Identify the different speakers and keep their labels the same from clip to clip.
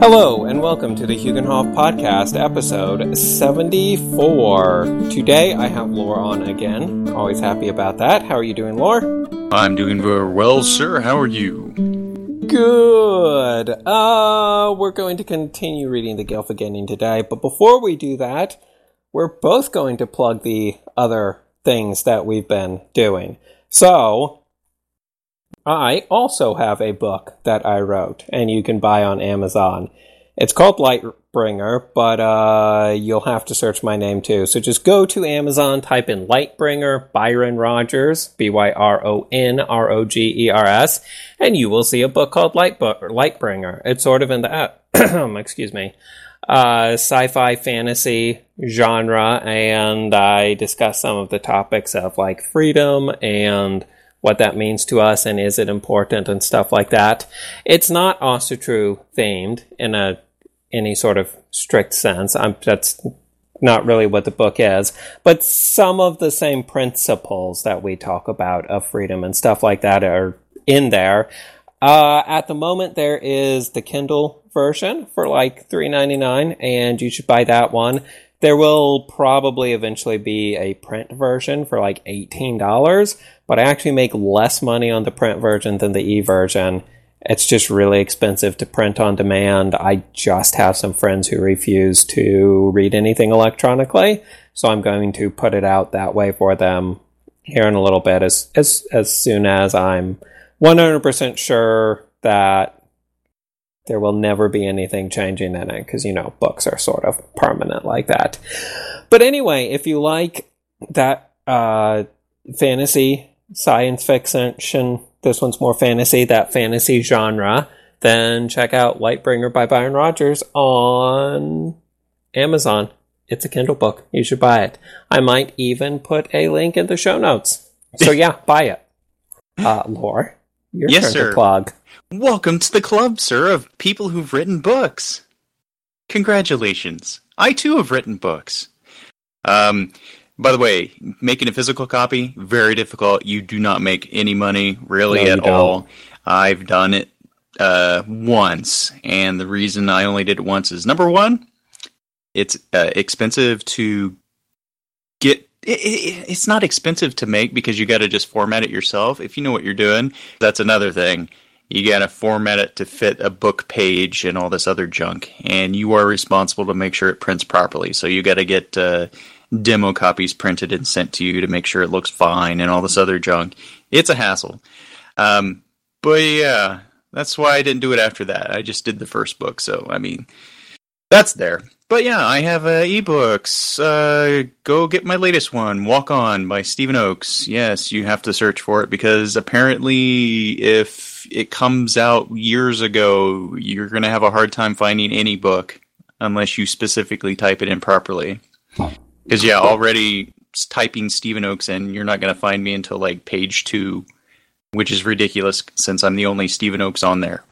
Speaker 1: Hello, and welcome to the Hugenhoff Podcast, episode 74. Today I have Lore on again. Always happy about that. How are you doing, Lore?
Speaker 2: I'm doing very well, sir. How are you?
Speaker 1: Good. Uh, we're going to continue reading the Gylfaginning today, but before we do that, we're both going to plug the other things that we've been doing. So, I also have a book that I wrote, and you can buy on Amazon. It's called Lightbringer, but uh, you'll have to search my name too. So just go to Amazon, type in Lightbringer, Byron Rogers, B Y R O N R O G E R S, and you will see a book called Lightbringer. It's sort of in the, excuse me, uh, sci fi fantasy genre, and I discuss some of the topics of like freedom and what that means to us and is it important and stuff like that. It's not Asatru themed in a any sort of strict sense. I'm, that's not really what the book is, but some of the same principles that we talk about of freedom and stuff like that are in there. Uh, at the moment, there is the Kindle version for like three ninety nine, and you should buy that one. There will probably eventually be a print version for like $18, but I actually make less money on the print version than the e version. It's just really expensive to print on demand. I just have some friends who refuse to read anything electronically, so I'm going to put it out that way for them here in a little bit as as as soon as I'm 100% sure that there will never be anything changing in it because you know books are sort of permanent like that. But anyway, if you like that uh, fantasy science fiction, this one's more fantasy, that fantasy genre, then check out Lightbringer by Byron Rogers on Amazon. It's a Kindle book. You should buy it. I might even put a link in the show notes. So yeah, buy it. Uh, Lore, your
Speaker 2: Yes, sir.
Speaker 1: plug.
Speaker 2: Welcome to the club, sir, of people who've written books. Congratulations. I too have written books. Um, by the way, making a physical copy, very difficult. You do not make any money really
Speaker 1: No,
Speaker 2: at all. I've done it uh, once, and the reason I only did it once is number one, it's uh, expensive to get. It, it, it's not expensive to make because you got to just format it yourself. If you know what you're doing, that's another thing. You got to format it to fit a book page and all this other junk, and you are responsible to make sure it prints properly. So you got to get uh, demo copies printed and sent to you to make sure it looks fine and all this other junk. It's a hassle. Um, but yeah, that's why I didn't do it after that. I just did the first book, so I mean, that's there. But yeah, I have uh, ebooks. Uh, go get my latest one, Walk On by Stephen Oakes. Yes, you have to search for it because apparently, if it comes out years ago, you're going to have a hard time finding any book unless you specifically type it in properly. Because yeah, already typing Stephen Oakes in, you're not going to find me until like page two, which is ridiculous since I'm the only Stephen Oakes on there.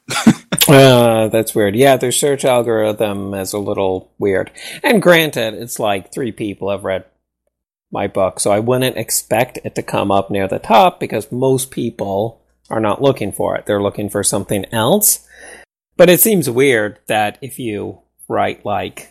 Speaker 1: Uh, that's weird. Yeah, their search algorithm is a little weird. And granted, it's like three people have read my book, so I wouldn't expect it to come up near the top because most people are not looking for it. They're looking for something else. But it seems weird that if you write like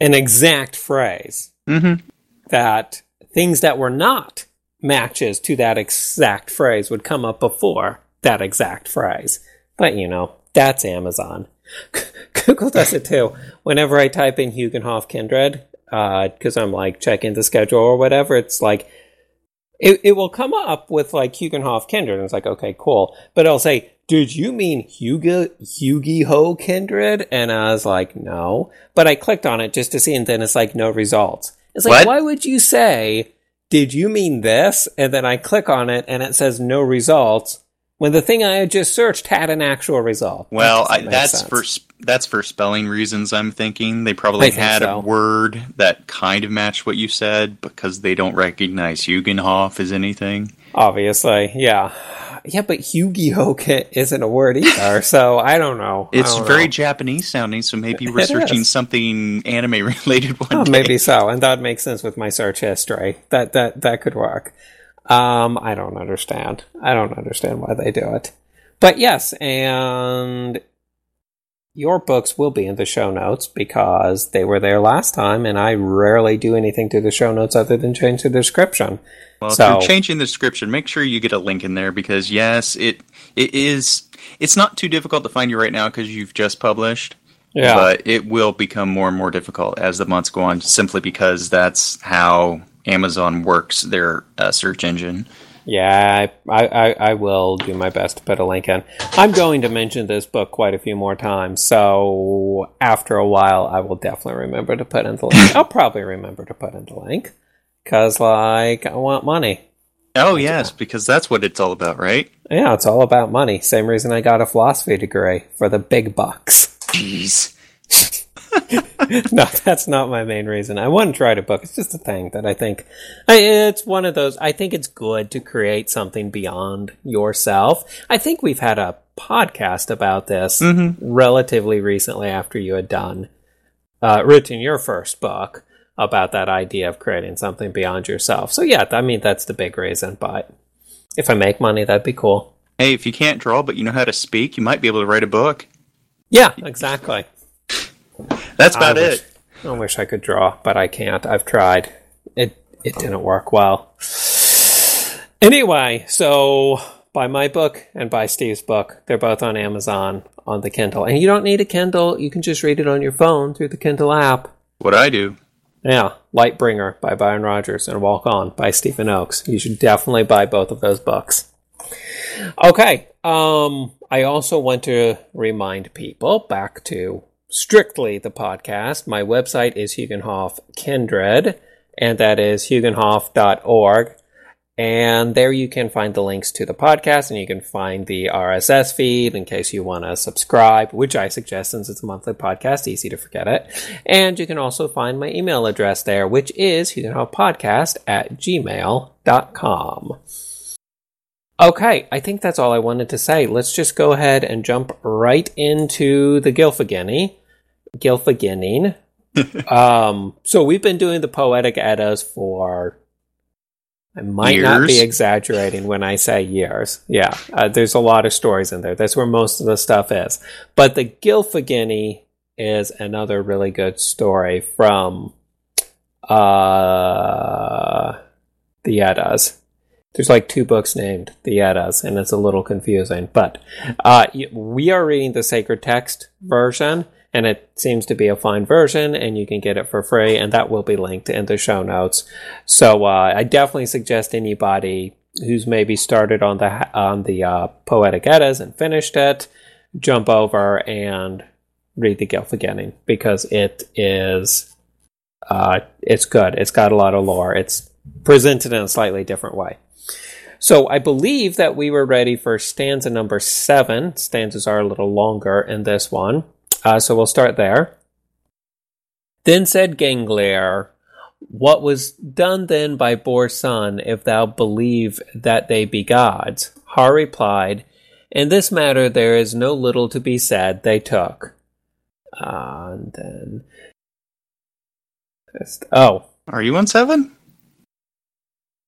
Speaker 1: an exact phrase,
Speaker 2: Mm-hmm.
Speaker 1: that things that were not matches to that exact phrase would come up before that exact phrase. But you know, that's Amazon. Google does it too. Whenever I type in Hugenhoff Kindred, uh, because I'm like checking the schedule or whatever, it's like it, it will come up with like Hugenhoff Kindred, and it's like okay, cool. But it'll say, "Did you mean Hugo Hugie Ho Kindred?" And I was like, "No," but I clicked on it just to see, and then it's like no results. It's like,
Speaker 2: What?
Speaker 1: why would you say, "Did you mean this?" And then I click on it, and it says no results. When the thing I had just searched had an actual result.
Speaker 2: Well,
Speaker 1: doesn't
Speaker 2: I, that's
Speaker 1: sense.
Speaker 2: for that's for spelling reasons. I'm thinking they probably
Speaker 1: think
Speaker 2: had
Speaker 1: so.
Speaker 2: a word that kind of matched what you said because they don't recognize Hugenhoff as anything.
Speaker 1: Obviously, yeah. Yeah, but Yu-Gi-Oh isn't a word either, so I don't know.
Speaker 2: It's
Speaker 1: don't
Speaker 2: very. Japanese sounding, so maybe we're
Speaker 1: It
Speaker 2: searching
Speaker 1: is.
Speaker 2: something anime related one
Speaker 1: Oh,
Speaker 2: day.
Speaker 1: maybe so, and that makes sense with my search history. That that that could work. Um, I don't understand. I don't understand why they do it. But yes, and your books will be in the show notes because they were there last time, and I rarely do anything to the show notes other than change the description.
Speaker 2: Well,
Speaker 1: So-
Speaker 2: if you're changing the description, make sure you get a link in there because yes, it it is. It's not too difficult to find you right now because you've just published.
Speaker 1: Yeah.
Speaker 2: But it will become more and more difficult as the months go on, simply because that's how Amazon works their uh, search engine.
Speaker 1: Yeah, I, I, I will do my best to put a link in. I'm going to mention this book quite a few more times, so after a while, I will definitely remember to put in the link. I'll probably remember to put in the link because, like, I want money.
Speaker 2: Oh yes, because that's what it's all about, right?
Speaker 1: Yeah, it's all about money. Same reason I got a philosophy degree for the big bucks.
Speaker 2: Jeez.
Speaker 1: no, that's not my main reason. I want to try to book. It's just a thing that I think I, it's one of those. I think it's good to create something beyond yourself. I think we've had a podcast about this relatively recently after you had done uh, written your first book about that idea of creating something beyond yourself. So yeah, I mean that's the big reason. But if I make money, that'd be cool.
Speaker 2: Hey, if you can't draw but you know how to speak, you might be able to write a book.
Speaker 1: Yeah, exactly.
Speaker 2: That's about
Speaker 1: I wish,
Speaker 2: it.
Speaker 1: I wish I could draw, but I can't. I've tried. It it didn't work well. Anyway, so buy my book and buy Steve's book. They're both on Amazon on the Kindle. And you don't need a Kindle. You can just read it on your phone through the Kindle app.
Speaker 2: What I do.
Speaker 1: Yeah, Lightbringer by Byron Rogers and Walk On by Stephen Oakes. You should definitely buy both of those books. Okay, um, I also want to remind people back to strictly the podcast. My website is Hugenhoff Kindred, and that is hugenhoff.org. And there you can find the links to the podcast and you can find the RSS feed in case you want to subscribe, which I suggest since it's a monthly podcast, easy to forget it. And you can also find my email address there, which is hugenhoffpodcast at gmail.com. Okay, I think that's all I wanted to say. Let's just go ahead and jump right into the Gilfagini. Gylfaginning. um, so we've been doing the poetic eddas for I might not be exaggerating when I say years. Yeah, uh, there's a lot of stories in there. That's where most of the stuff is. But the Gilfagini is another really good story from uh, the Eddas. There's like two books named the Eddas, and it's a little confusing. But uh, we are reading the sacred text version, and it seems to be a fine version, and you can get it for free, and that will be linked in the show notes. So uh, I definitely suggest anybody who's maybe started on the on the uh, poetic eddas and finished it, jump over and read the Gilfageddon because it is uh, it's good. It's got a lot of lore. It's presented in a slightly different way. So I believe that we were ready for stanza number seven. Stanzas are a little longer in this one. Uh, so we'll start there. Then said Ganglier, What was done then by Bor's son, if thou believe that they be gods? Har replied, In this matter there is no little to be said, they took. Uh, and then. Oh,
Speaker 2: Are you on seven?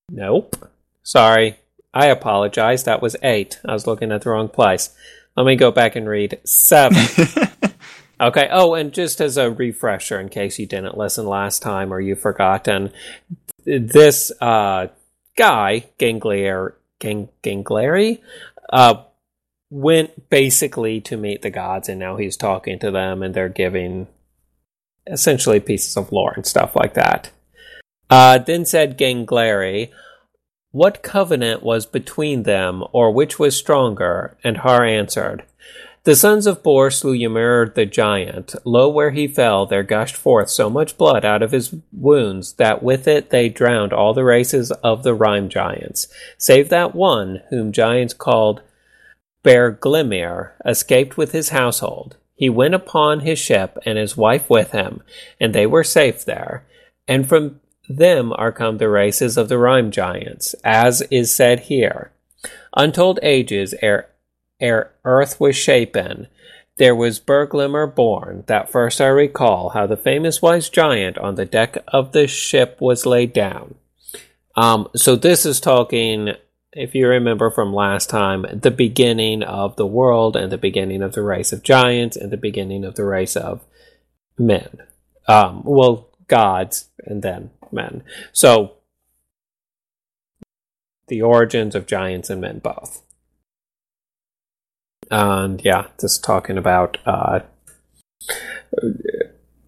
Speaker 1: Nope. Sorry. I apologize. That was eight. I was looking at the wrong place. Let me go back and read seven. okay. Oh, and just as a refresher, in case you didn't listen last time or you've forgotten, this uh, guy, Ganglier, Gang, Ganglieri, uh, went basically to meet the gods, and now he's talking to them, and they're giving essentially pieces of lore and stuff like that. Uh, then said Gangleri, What covenant was between them, or which was stronger? And Har answered, The sons of Bor slew Ymir the giant. Lo, where he fell, there gushed forth so much blood out of his wounds that with it they drowned all the races of the Rime giants, save that one whom giants called Bergelmir escaped with his household. He went upon his ship and his wife with him, and they were safe there. And from them are come the races of the Rime giants, as is said here. Untold ages ere, ere earth was shapen, there was Bergelmir born. That first I recall how the famous wise giant on the deck of the ship was laid down. Um, so this is talking if you remember from last time, the beginning of the world and the beginning of the race of giants and the beginning of the race of men. Um, well, gods and then men. So the origins of giants and men both. And yeah, just talking about uh,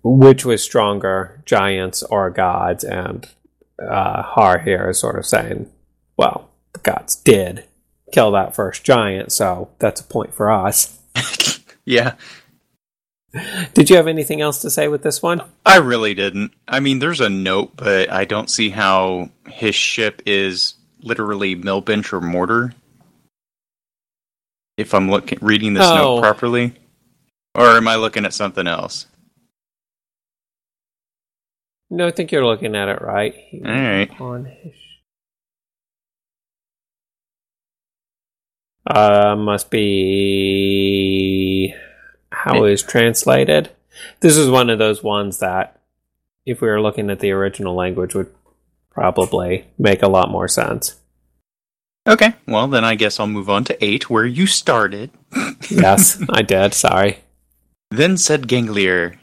Speaker 1: which was stronger, giants or gods, and uh, Har here is sort of saying, well, the gods did kill that first giant, so that's a point for us.
Speaker 2: yeah.
Speaker 1: Did you have anything else to say with this one?
Speaker 2: I really didn't. I mean, there's a note, but I don't see how his ship is literally mill bench or mortar. If I'm looking reading this oh. note properly, or am I looking at something else?
Speaker 1: No, I think you're looking at it right.
Speaker 2: All right. On his
Speaker 1: uh, must be how it is translated. This is one of those ones that, if we were looking at the original language, would probably make a lot more sense.
Speaker 2: Okay, well then I guess I'll move on to eight, where you started.
Speaker 1: yes, I did. Sorry.
Speaker 2: Then said Ganglier,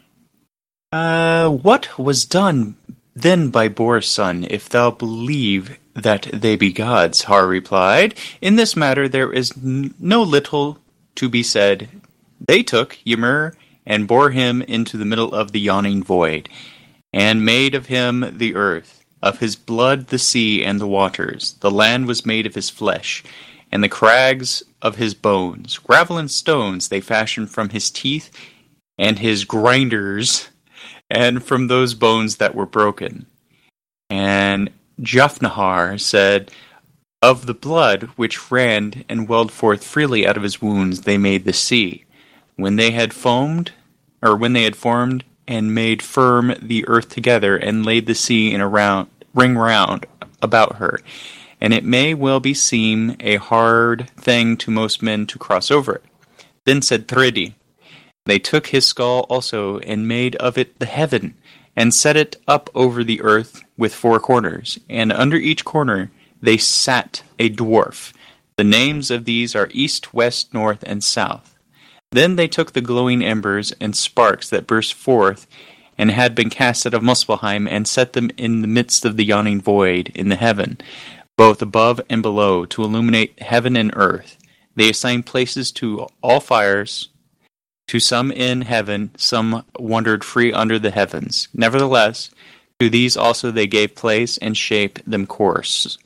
Speaker 2: uh, what was done then by Bor's son, if thou believe that they be gods? Har replied, In this matter there is n- no little to be said. They took Ymir and bore him into the middle of the yawning void, and made of him the earth, of his blood the sea and the waters. The land was made of his flesh, and the crags of his bones. Gravel and stones they fashioned from his teeth, and his grinders and from those bones that were broken. And Jafnahar said, Of the blood which ran and welled forth freely out of his wounds, they made the sea. When they had foamed, or when they had formed and made firm the earth together, and laid the sea in a round, ring round about her, and it may well be seem a hard thing to most men to cross over it. Then said Thridi, they took his skull also, and made of it the heaven, and set it up over the earth with four corners, and under each corner they sat a dwarf. The names of these are East, West, North, and South. Then they took the glowing embers and sparks that burst forth and had been cast out of Muspelheim, and set them in the midst of the yawning void in the heaven, both above and below, to illuminate heaven and earth. They assigned places to all fires, to some in heaven, some wandered free under the heavens. Nevertheless, to these also they gave place and shaped them course.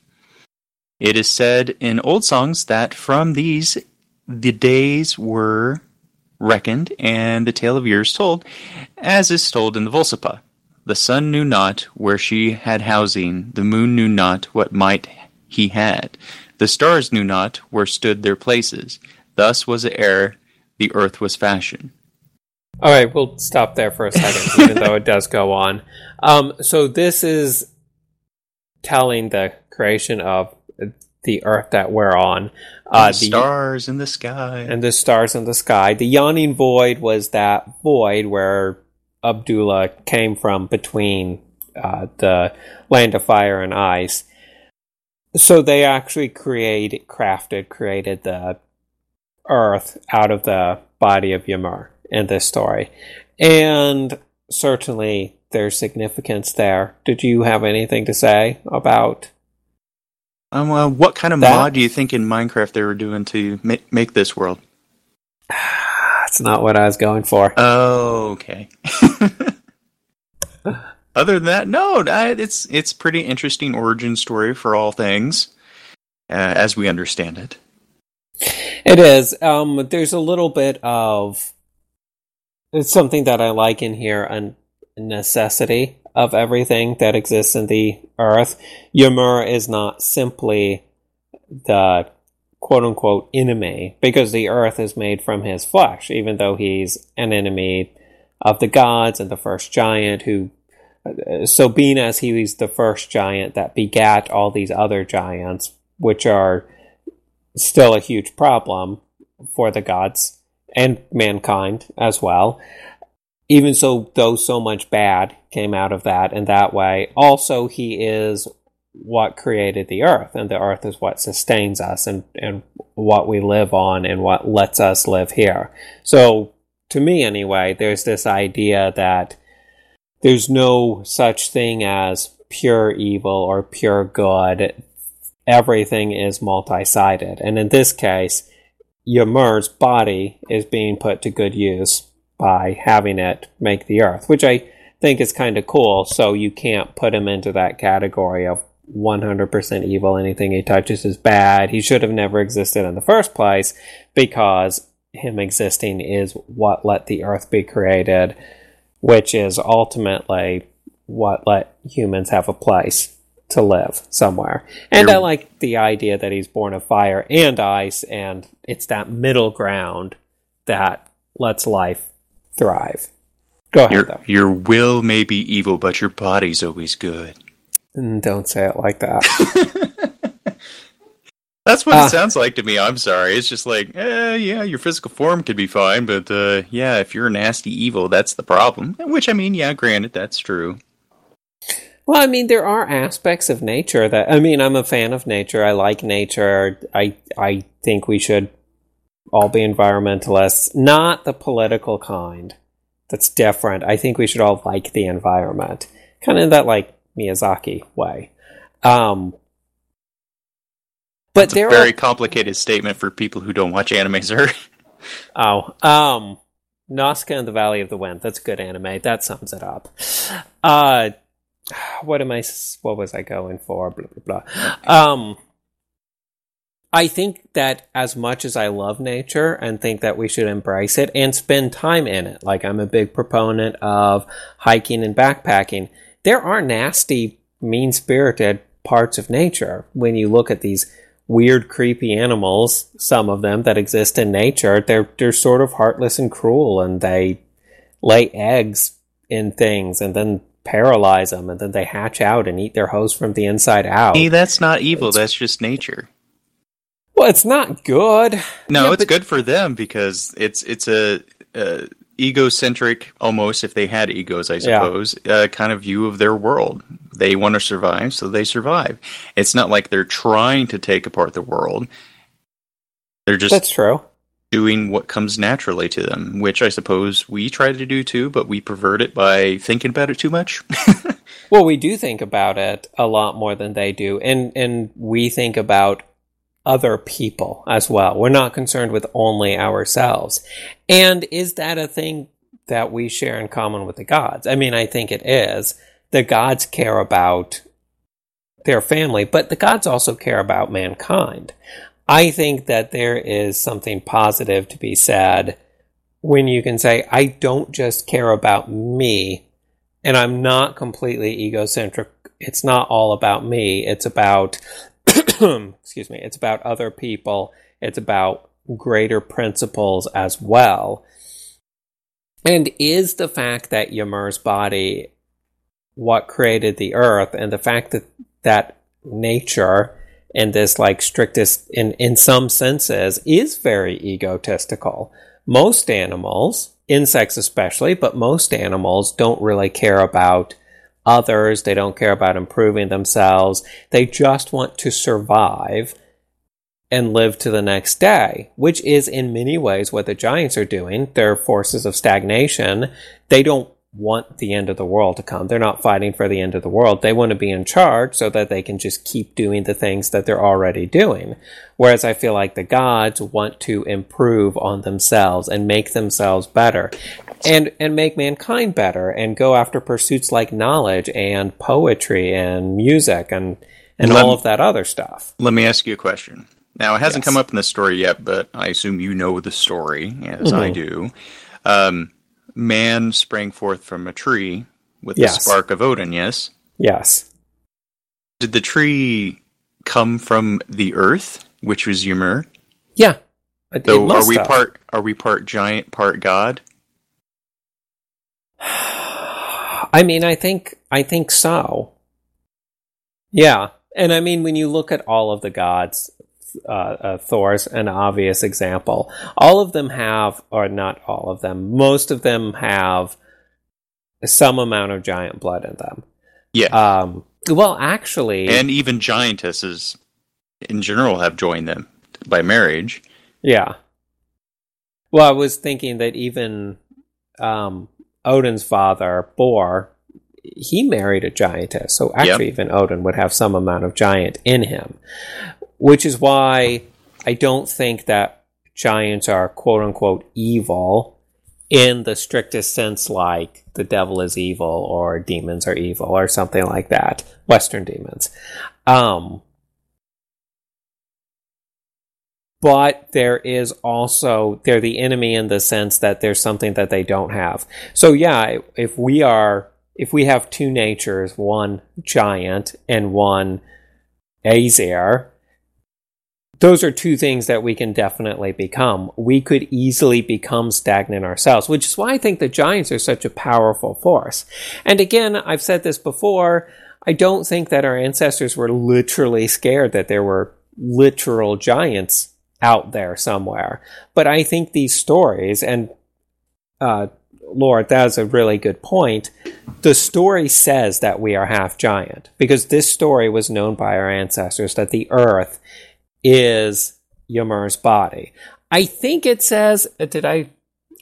Speaker 2: It is said in old songs that from these the days were reckoned and the tale of years told, as is told in the Völuspá. The sun knew not where she had housing, the moon knew not what might he had, the stars knew not where stood their places. Thus was it ere the earth was fashioned.
Speaker 1: All right, we'll stop there for a second, even though it does go on. Um, so this is telling the creation of the earth that we're on.
Speaker 2: Uh, the, stars in the sky.
Speaker 1: And the stars in the sky. The yawning void was that void where Audhumla came from between uh, the land of fire and ice. So they actually created, crafted, created the Earth out of the body of Ymir in this story. And certainly there's significance there. Did you have anything to say about?
Speaker 2: Um, well, what kind of that? mod do you think in Minecraft they were doing to make, make this world?
Speaker 1: That's not what I was going for.
Speaker 2: Oh, okay. Other than that, no, it's it's pretty interesting origin story for all things, uh, as we understand it.
Speaker 1: It is. Um, there's a little bit of it's something that I like in here a necessity of everything that exists in the earth. Ymir is not simply the quote unquote enemy because the earth is made from his flesh, even though he's an enemy of the gods and the first giant who so being as he was the first giant that begat all these other giants, which are still a huge problem for the gods and mankind as well. Even so, though so much bad came out of that in that way, also he is what created the earth, and the earth is what sustains us and, and what we live on and what lets us live here. So, to me anyway, there's this idea that there's no such thing as pure evil or pure good. Everything is multi sided. And in this case, Ymir's body is being put to good use by having it make the earth, which I think is kind of cool. So you can't put him into that category of 100% evil. Anything he touches is bad. He should have never existed in the first place because him existing is what let the earth be created, which is ultimately what let humans have a place to live somewhere. And You're... I like the idea that he's born of fire and ice, and it's that middle ground that lets life thrive. Go ahead,
Speaker 2: your,
Speaker 1: though.
Speaker 2: Your will may be evil, but your body's always good.
Speaker 1: Mm, don't say it like that.
Speaker 2: That's what uh, it sounds like to me. I'm sorry. It's just like, eh, yeah, your physical form could be fine, but uh, yeah, if you're nasty evil, that's the problem. Which I mean, yeah, granted, that's true.
Speaker 1: Well, I mean, there are aspects of nature that I mean, I'm a fan of nature. I like nature. I I think we should all be environmentalists, not the political kind. That's different. I think we should all like the environment, kind of that like Miyazaki way. Um,
Speaker 2: but there a very are, complicated statement for people who don't watch anime, sir.
Speaker 1: oh, um, Nausicaa and the Valley of the Wind. That's good anime. That sums it up. Uh, what am I? What was I going for? Blah blah blah. Um, I think that as much as I love nature and think that we should embrace it and spend time in it, like I'm a big proponent of hiking and backpacking, there are nasty, mean spirited parts of nature when you look at these weird, creepy animals, some of them that exist in nature. They're, they're sort of heartless and cruel and they lay eggs in things and then paralyze them and then they hatch out and eat their host from the inside out.
Speaker 2: Hey, that's not evil. It's, that's just nature.
Speaker 1: Well, it's not good.
Speaker 2: No, yeah, it's but... good for them because it's it's a, a, egocentric, almost if they had egos, I suppose, yeah. uh, kind of view of their world. They want to survive, so they survive. It's not like they're trying to take apart the world. They're just
Speaker 1: that's true.
Speaker 2: Doing what comes naturally to them, which I suppose we try to do too, but we pervert it by thinking about it too much.
Speaker 1: well, we do think about it a lot more than they do, and and we think about other people as well. We're not concerned with only ourselves. And is that a thing that we share in common with the gods? I mean, I think it is. The gods care about their family, but the gods also care about mankind. I think that there is something positive to be said when you can say, I don't just care about me, and I'm not completely egocentric. It's not all about me. It's about excuse me, it's about other people, it's about greater principles as well. And is the fact that Ymir's body what created the earth and the fact that that nature in this like strictest in in some senses is very egotistical. Most animals, insects especially, but most animals don't really care about others. They don't care about improving themselves. They just want to survive and live to the next day, which is in many ways what the giants are doing. They're forces of stagnation. They don't want the end of the world to come. They're not fighting for the end of the world. They want to be in charge so that they can just keep doing the things that they're already doing. Whereas I feel like the gods want to improve on themselves and make themselves better and and make mankind better and go after pursuits like knowledge and poetry and music and and let all of that other stuff.
Speaker 2: Let me ask you a question. Now, it hasn't yes. come up in the story yet, but I assume you know the story as mm-hmm. I do. Um, man sprang forth from a tree with yes. the spark of Odin, yes?
Speaker 1: Yes.
Speaker 2: Did the tree come from the earth, which was Ymir?
Speaker 1: Yeah.
Speaker 2: So are we have. part are we part giant, part god?
Speaker 1: I mean, I think I think so. Yeah, and I mean, when you look at all of the gods, uh, uh, Thor's an obvious example. All of them have, or not all of them, most of them have some amount of giant blood in them.
Speaker 2: Yeah.
Speaker 1: Um, Well, actually,
Speaker 2: and even giantesses in general have joined them by marriage.
Speaker 1: Yeah. Well, I was thinking that even um, Odin's father, Bor, he married a giantess. So actually, yep. even Odin would have some amount of giant in him, which is why I don't think that giants are quote unquote evil in the strictest sense, like the devil is evil or demons are evil or something like that. Western demons. Um, but there is also they're the enemy in the sense that there's something that they don't have. So yeah, if we are if we have two natures, one giant and one Aesir, those are two things that we can definitely become. We could easily become stagnant ourselves, which is why I think the giants are such a powerful force. And again, I've said this before, I don't think that our ancestors were literally scared that there were literal giants out there somewhere. But I think these stories, and uh, Lord, that's a really good point. The story says that we are half giant because this story was known by our ancestors that the earth is Ymir's body. I think it says, uh, did I?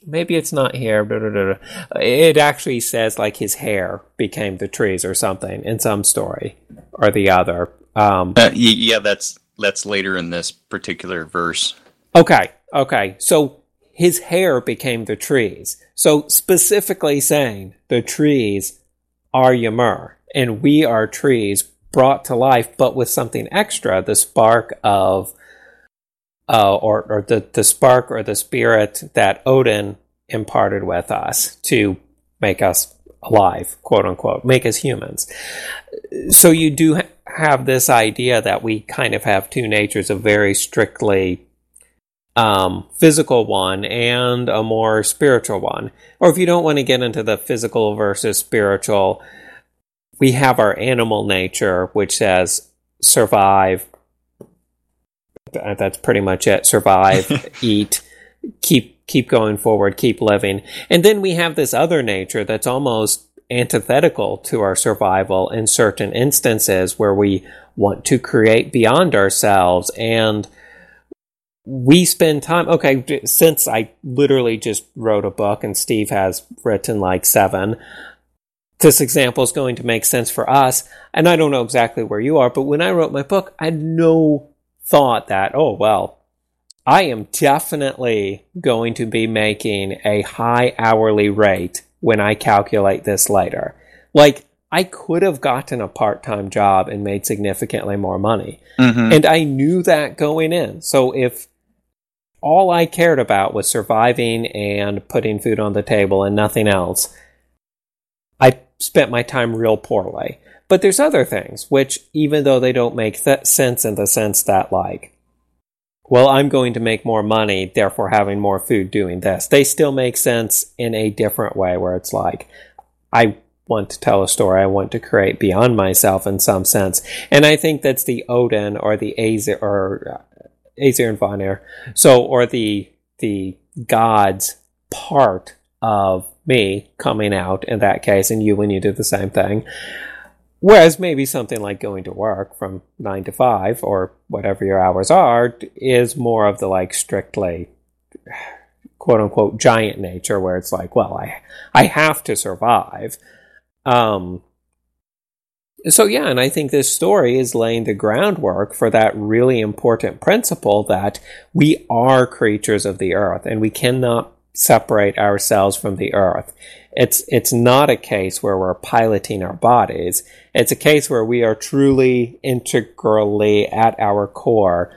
Speaker 1: Maybe it's not here. Blah, blah, blah, it actually says like his hair became the trees or something in some story or the other. Um,
Speaker 2: uh, yeah, that's that's later in this particular verse.
Speaker 1: Okay, okay. So his hair became the trees. So specifically saying the trees are Ymir, and we are trees brought to life, but with something extra, the spark of, uh, or, or the, the spark or the spirit that Odin imparted with us to make us alive, quote unquote, make us humans. So you do ha- have this idea that we kind of have two natures, a very strictly um, physical one and a more spiritual one. Or if you don't want to get into the physical versus spiritual, we have our animal nature, which says survive. That's pretty much it. Survive, eat, keep keep going forward, keep living. And then we have this other nature that's almost antithetical to our survival in certain instances where we want to create beyond ourselves and we spend time okay since i literally just wrote a book and steve has written like seven this example is going to make sense for us. And I don't know exactly where you are, but when I wrote my book, I had no thought that, oh, well, I am definitely going to be making a high hourly rate when I calculate this later. Like, I could have gotten a part time job and made significantly more money. Mm-hmm. And I knew that going in. So if all I cared about was surviving and putting food on the table and nothing else, I spent my time real poorly. But there's other things, which, even though they don't make th- sense in the sense that, like, well, I'm going to make more money, therefore having more food doing this, they still make sense in a different way where it's like, I want to tell a story, I want to create beyond myself in some sense. And I think that's the Odin or the Aesir, or uh, Aesir and Vanir, so, or the, the gods part of me coming out in that case, and you when you do the same thing. Whereas maybe something like going to work from nine to five or whatever your hours are is more of the like strictly quote unquote giant nature where it's like, well, I I have to survive. Um so yeah, and I think this story is laying the groundwork for that really important principle that we are creatures of the earth and we cannot separate ourselves from the earth. It's, it's not a case where we're piloting our bodies. It's a case where we are truly integrally at our core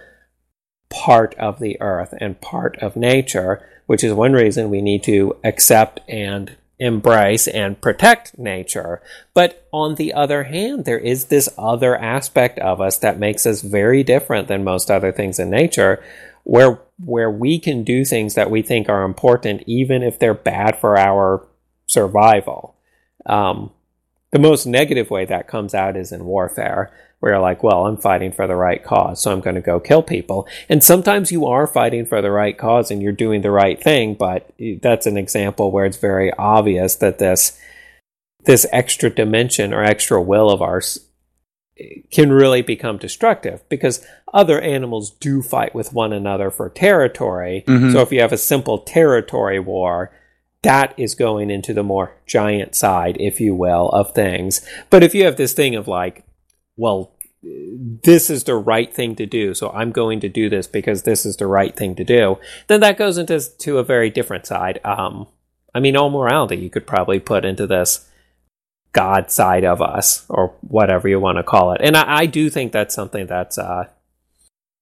Speaker 1: part of the earth and part of nature, which is one reason we need to accept and embrace and protect nature. But on the other hand, there is this other aspect of us that makes us very different than most other things in nature, where where we can do things that we think are important, even if they're bad for our survival. Um, the most negative way that comes out is in warfare, where you're like, well, I'm fighting for the right cause, so I'm going to go kill people. And sometimes you are fighting for the right cause and you're doing the right thing, but that's an example where it's very obvious that this this extra dimension or extra will of ours can really become destructive because other animals do fight with one another for territory.
Speaker 2: Mhm.
Speaker 1: So if you have a simple territory war, that is going into the more giant side, if you will, of things. But if you have this thing of like, well, this is the right thing to do, so I'm going to do this because this is the right thing to do, then that goes into to a very different side. Um, I mean, all morality you could probably put into this God side of us, or whatever you want to call it. And I, I do think that's something that's uh,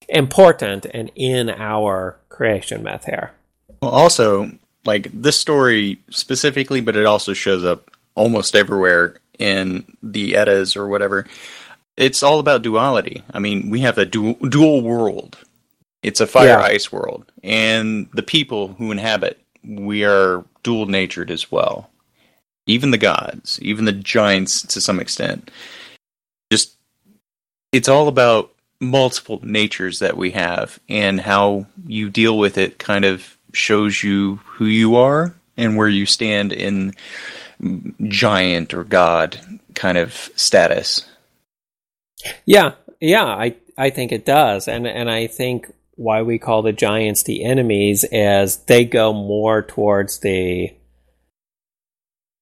Speaker 1: important and in our creation myth here.
Speaker 2: Well, also, like this story specifically, but it also shows up almost everywhere in the Eddas or whatever. It's all about duality. I mean, we have a dual, dual world. It's a fire
Speaker 1: Yeah.
Speaker 2: ice world, and the people who inhabit we are dual natured as well. Even the gods, even the giants to some extent. Just it's all about multiple natures that we have and how you deal with it kind of shows you who you are and where you stand in giant or god kind of status.
Speaker 1: Yeah, yeah, I I think it does, and and I think why we call the giants the enemies is they go more towards the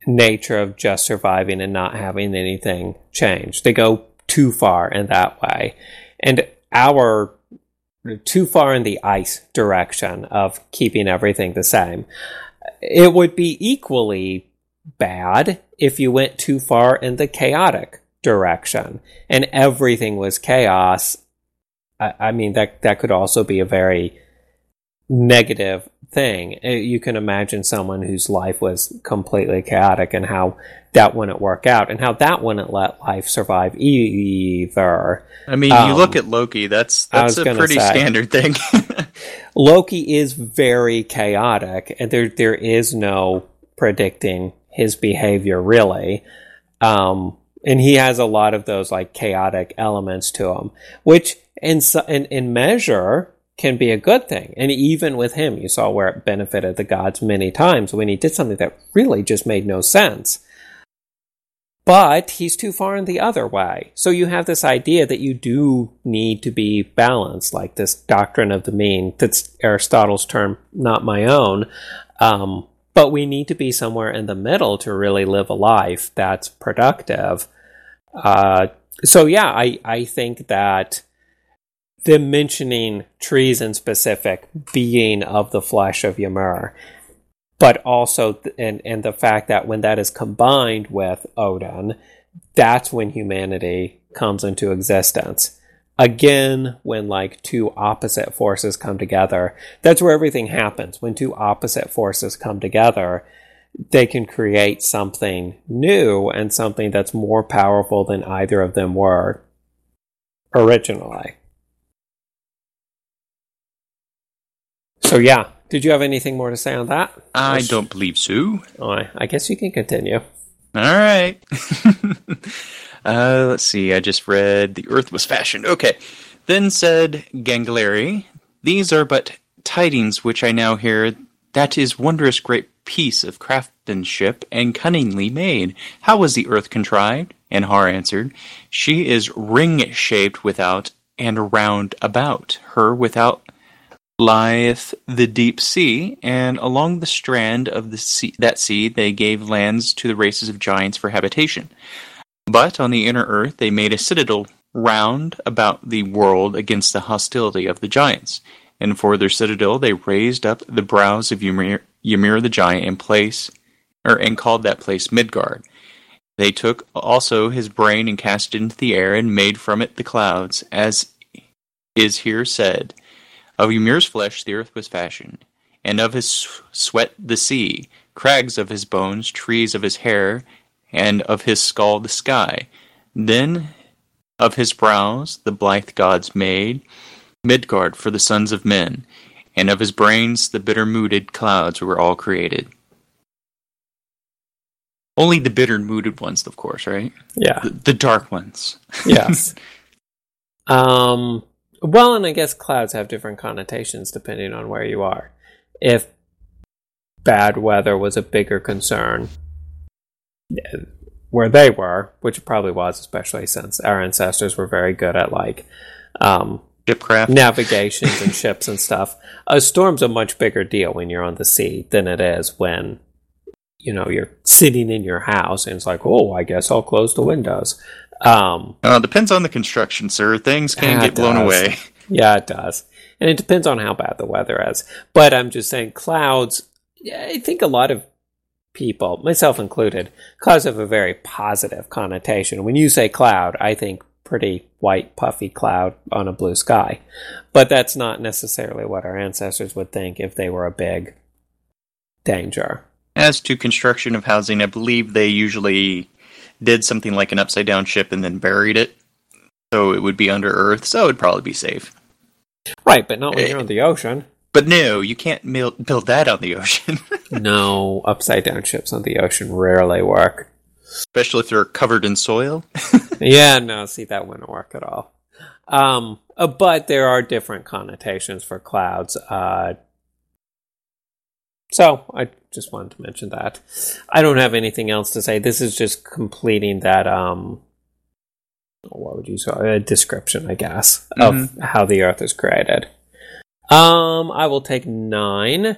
Speaker 1: nature of just surviving and not having anything change. They go too far in that way, and our too far in the ice direction of keeping everything the same. It would be equally bad if you went too far in the chaotic direction and everything was chaos. I, I mean, that, that could also be a very negative thing. Uh, You can imagine someone whose life was completely chaotic and how that wouldn't work out and how that wouldn't let life survive either.
Speaker 2: I mean,
Speaker 1: Um,
Speaker 2: you look at Loki, that's that's a pretty
Speaker 1: say.
Speaker 2: standard thing.
Speaker 1: Loki is very chaotic, and there there is no predicting his behavior really. Um, and he has a lot of those like chaotic elements to him, which in in, in measure can be a good thing. And even with him, you saw where it benefited the gods many times when he did something that really just made no sense. But he's too far in the other way. So you have this idea that you do need to be balanced, like this doctrine of the mean. That's Aristotle's term, not my own. Um, but we need to be somewhere in the middle to really live a life that's productive. Uh, so yeah, I, I think that them mentioning trees in specific being of the flesh of Ymir, but also th- and and the fact that when that is combined with Odin, that's when humanity comes into existence. Again, when like two opposite forces come together, that's where everything happens. When two opposite forces come together, they can create something new and something that's more powerful than either of them were originally. So yeah, did you have anything more to say on that?
Speaker 2: I don't believe so.
Speaker 1: Oh, I, I guess you can continue.
Speaker 2: All right. uh, let's see. I just read the earth was fashioned. Okay. Then said Gangleri, These are but tidings which I now hear. That is wondrous great piece of craftsmanship and cunningly made. How was the earth contrived? And Har answered, She is ring shaped without and round about. Her without lieth the deep sea, and along the strand of the sea, that sea they gave lands to the races of giants for habitation. But on the inner earth they made a citadel round about the world against the hostility of the giants. And for their citadel they raised up the brows of Ymir, Ymir the giant in place, or and called that place Midgard. They took also his brain and cast it into the air and made from it the clouds, as is here said. Of Ymir's flesh the earth was fashioned, and of his sweat the sea, crags of his bones, trees of his hair, and of his skull the sky. Then of his brows the blithe gods made Midgard for the sons of men, and of his brains the bitter mooded clouds were all created. Only the bitter mooded ones, of course, right?
Speaker 1: Yeah.
Speaker 2: The, the dark ones.
Speaker 1: yes. Um. Well, and I guess clouds have different connotations depending on where you are. If bad weather was a bigger concern, where they were, which it probably was, especially since our ancestors were very good at like um,
Speaker 2: Shipcraft.
Speaker 1: navigations and ships and stuff. A storm's a much bigger deal when you're on the sea than it is when you know you're sitting in your house and it's like, oh, I guess I'll close the windows. Um,
Speaker 2: Uh, depends on the construction, sir. Things can get blown
Speaker 1: does.
Speaker 2: away.
Speaker 1: yeah, it does, and it depends on how bad the weather is. But I'm just saying, clouds. I think a lot of people, myself included, clouds have a very positive connotation. When you say cloud, I think pretty white, puffy cloud on a blue sky. But that's not necessarily what our ancestors would think if they were a big danger.
Speaker 2: As to construction of housing, I believe they usually did something like an upside down ship and then buried it. So it would be under earth, so it would probably be safe.
Speaker 1: Right, but not when you're on the ocean.
Speaker 2: But no, you can't mil- build that on the ocean,
Speaker 1: No, upside down ships on the ocean rarely work.
Speaker 2: especially if they're covered in soil.
Speaker 1: yeah, no, see, that wouldn't work at all. Um, uh, but there are different connotations for clouds. Uh, so I just wanted to mention that. I don't have anything else to say. This is just completing that. Um, what would you say? A description, I guess, of how the Earth is created. Um, I will take nine.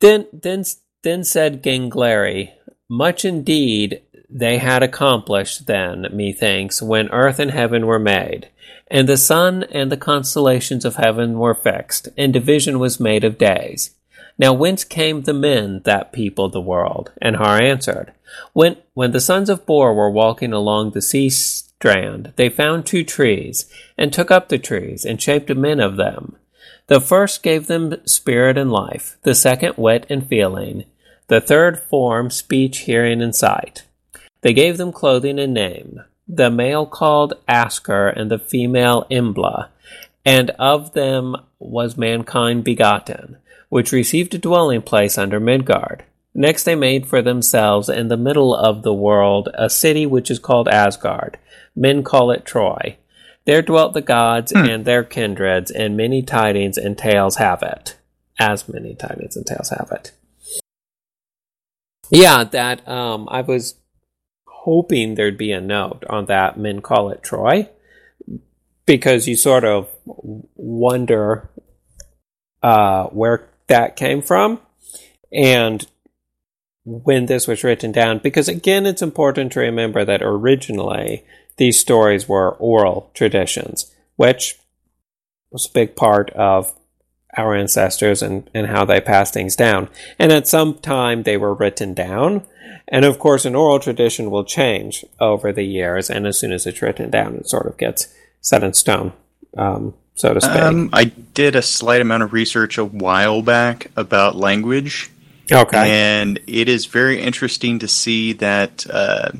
Speaker 1: Then, then, then said Gangleri, much indeed they had accomplished then, methinks, when earth and heaven were made, and the sun and the constellations of heaven were fixed, and division was made of days. Now whence came the men that peopled the world? And Har answered, When when the sons of Bor were walking along the sea strand, they found two trees, and took up the trees, and shaped men of them. The first gave them spirit and life, the second wit and feeling, the third form, speech, hearing, and sight. They gave them clothing and name. The male called Askr, and the female Embla, and of them was mankind begotten, which received a dwelling place under Midgard. Next they made for themselves in the middle of the world a city which is called Asgard. Men call it Troy. There dwelt the gods and their kindreds, and many tidings and tales have it. As many tidings and tales have it. Yeah, that um, I was hoping there'd be a note on that. Men call it Troy because you sort of wonder uh, where that came from and when this was written down. Because again, it's important to remember that originally these stories were oral traditions, which was a big part of our ancestors and, and how they passed things down. And at some time they were written down. And of course, an oral tradition will change over the years. And as soon as it's written down, it sort of gets set in stone, um, so to speak.
Speaker 2: Um, I did a slight amount of research a while back about language,
Speaker 1: okay.
Speaker 2: and it is very interesting to see that uh,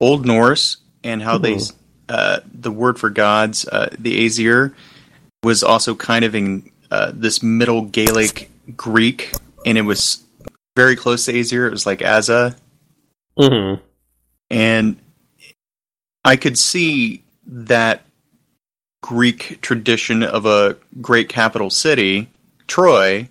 Speaker 2: Old Norse and how they
Speaker 1: Mhm.
Speaker 2: uh, the word for gods, uh, the Aesir, was also kind of in uh, this Middle Gaelic Greek, and it was very close to Aesir. It was like Asa,
Speaker 1: hmm
Speaker 2: and I could see that Greek tradition of a great capital city, Troy,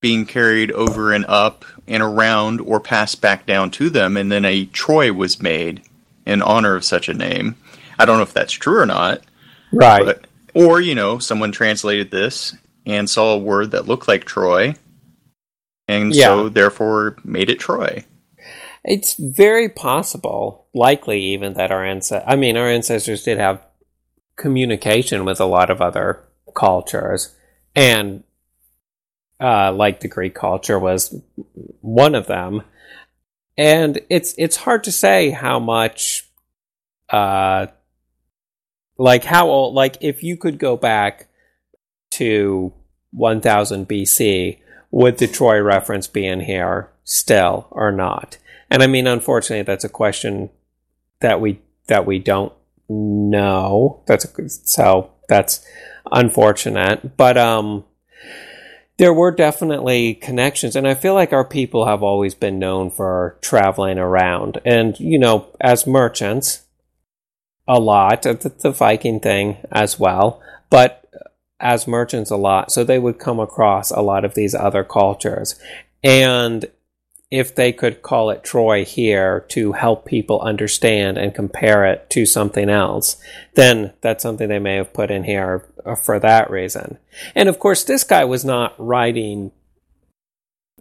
Speaker 2: being carried over and up and around or passed back down to them, and then a Troy was made in honor of such a name. I don't know if that's true or not,
Speaker 1: Right.
Speaker 2: but or you know, someone translated this and saw a word that looked like Troy, and so therefore made it Troy.
Speaker 1: It's very possible, likely even that our ancestors, I mean, our ancestors did have communication with a lot of other cultures, and uh, like the Greek culture was one of them. And it's it's hard to say how much, uh, like how old, like if you could go back to 1000 BC, would the Troy reference be in here still or not? And I mean, unfortunately, that's a question that we that we don't know. That's a, so that's unfortunate. But um, there were definitely connections, and I feel like our people have always been known for traveling around, and you know, as merchants, a lot. The, the Viking thing as well, but as merchants a lot, so they would come across a lot of these other cultures, and if they could call it Troy here to help people understand and compare it to something else, then that's something they may have put in here for that reason. And of course, this guy was not writing.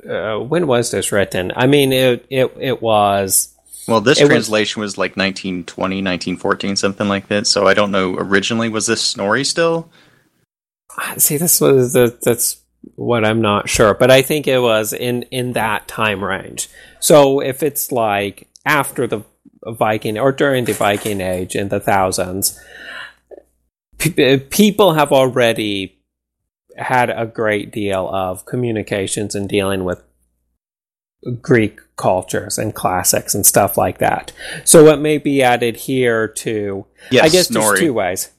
Speaker 1: Uh, when was this written? I mean, it it it was.
Speaker 2: Well, this translation was, was, like 1920, 1914, something like that. So I don't know. Originally, was this Snorri still?
Speaker 1: See, this was the that's what I'm not sure, but I think it was in in that time range. So if it's like after the Viking or during the Viking Age in the thousands, p- people have already had a great deal of communications and dealing with Greek cultures and classics and stuff like that. So it may be added here to. Yes, I guess Snorri. there's two ways.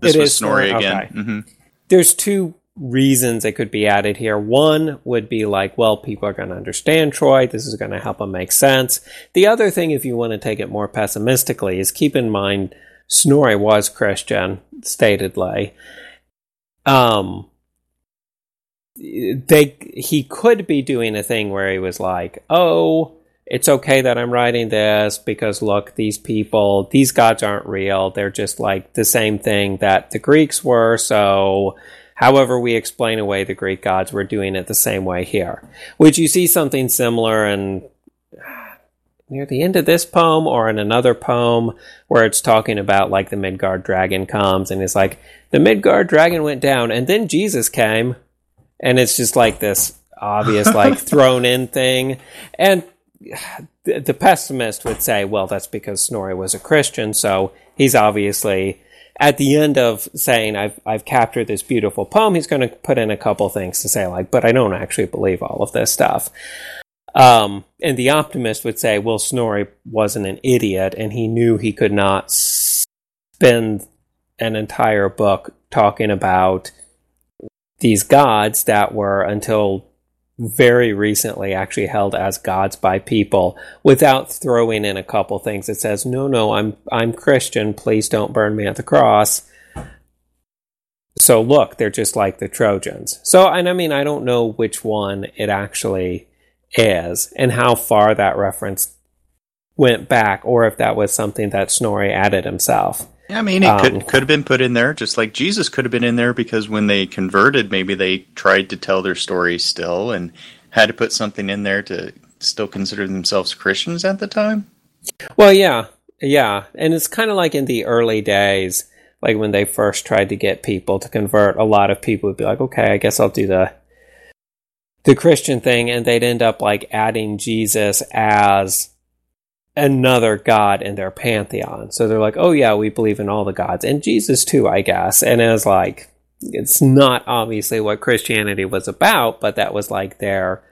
Speaker 2: This it was Snorri, Snorri again. Okay. Mm-hmm.
Speaker 1: There's two reasons it could be added here. One would be like, well, people are going to understand Troy. This is going to help them make sense. The other thing, if you want to take it more pessimistically, is keep in mind Snorri was Christian, statedly. Um, they he could be doing a thing where he was like, oh. It's okay that I'm writing this because look, these people, these gods aren't real. They're just like the same thing that the Greeks were. So, However, we explain away the Greek gods, we're doing it the same way here. Which you see something similar in near the end of this poem or in another poem where it's talking about like the Midgard dragon comes and it's like the Midgard dragon went down and then Jesus came and it's just like this obvious like thrown in thing and the pessimist would say well that's because Snorri was a Christian so he's obviously at the end of saying I've I've captured this beautiful poem, he's going to put in a couple things to say like, but I don't actually believe all of this stuff. Um, and the optimist would say, well, Snorri wasn't an idiot, and he knew he could not spend an entire book talking about these gods that were until very recently actually held as gods by people without throwing in a couple things. That says no no i'm i'm christian. Please don't burn me at the cross. So look they're just like the trojans. So and i mean i don't know which one it actually is and how far that reference went back or if that was something that snorri added himself
Speaker 2: I mean, it um, could could have been put in there, just like Jesus could have been in there, because when they converted, maybe they tried to tell their story still and had to put something in there to still consider themselves Christians at the time.
Speaker 1: Well, yeah, yeah, and it's kind of like in the early days, like when they first tried to get people to convert. A lot of people would be like, "Okay, I guess I'll do the the Christian thing," and they'd end up like adding Jesus as another god in their pantheon. So they're like, oh yeah, we believe in all the gods and Jesus too, I guess. And was like, it's not obviously what Christianity was about, but that was like their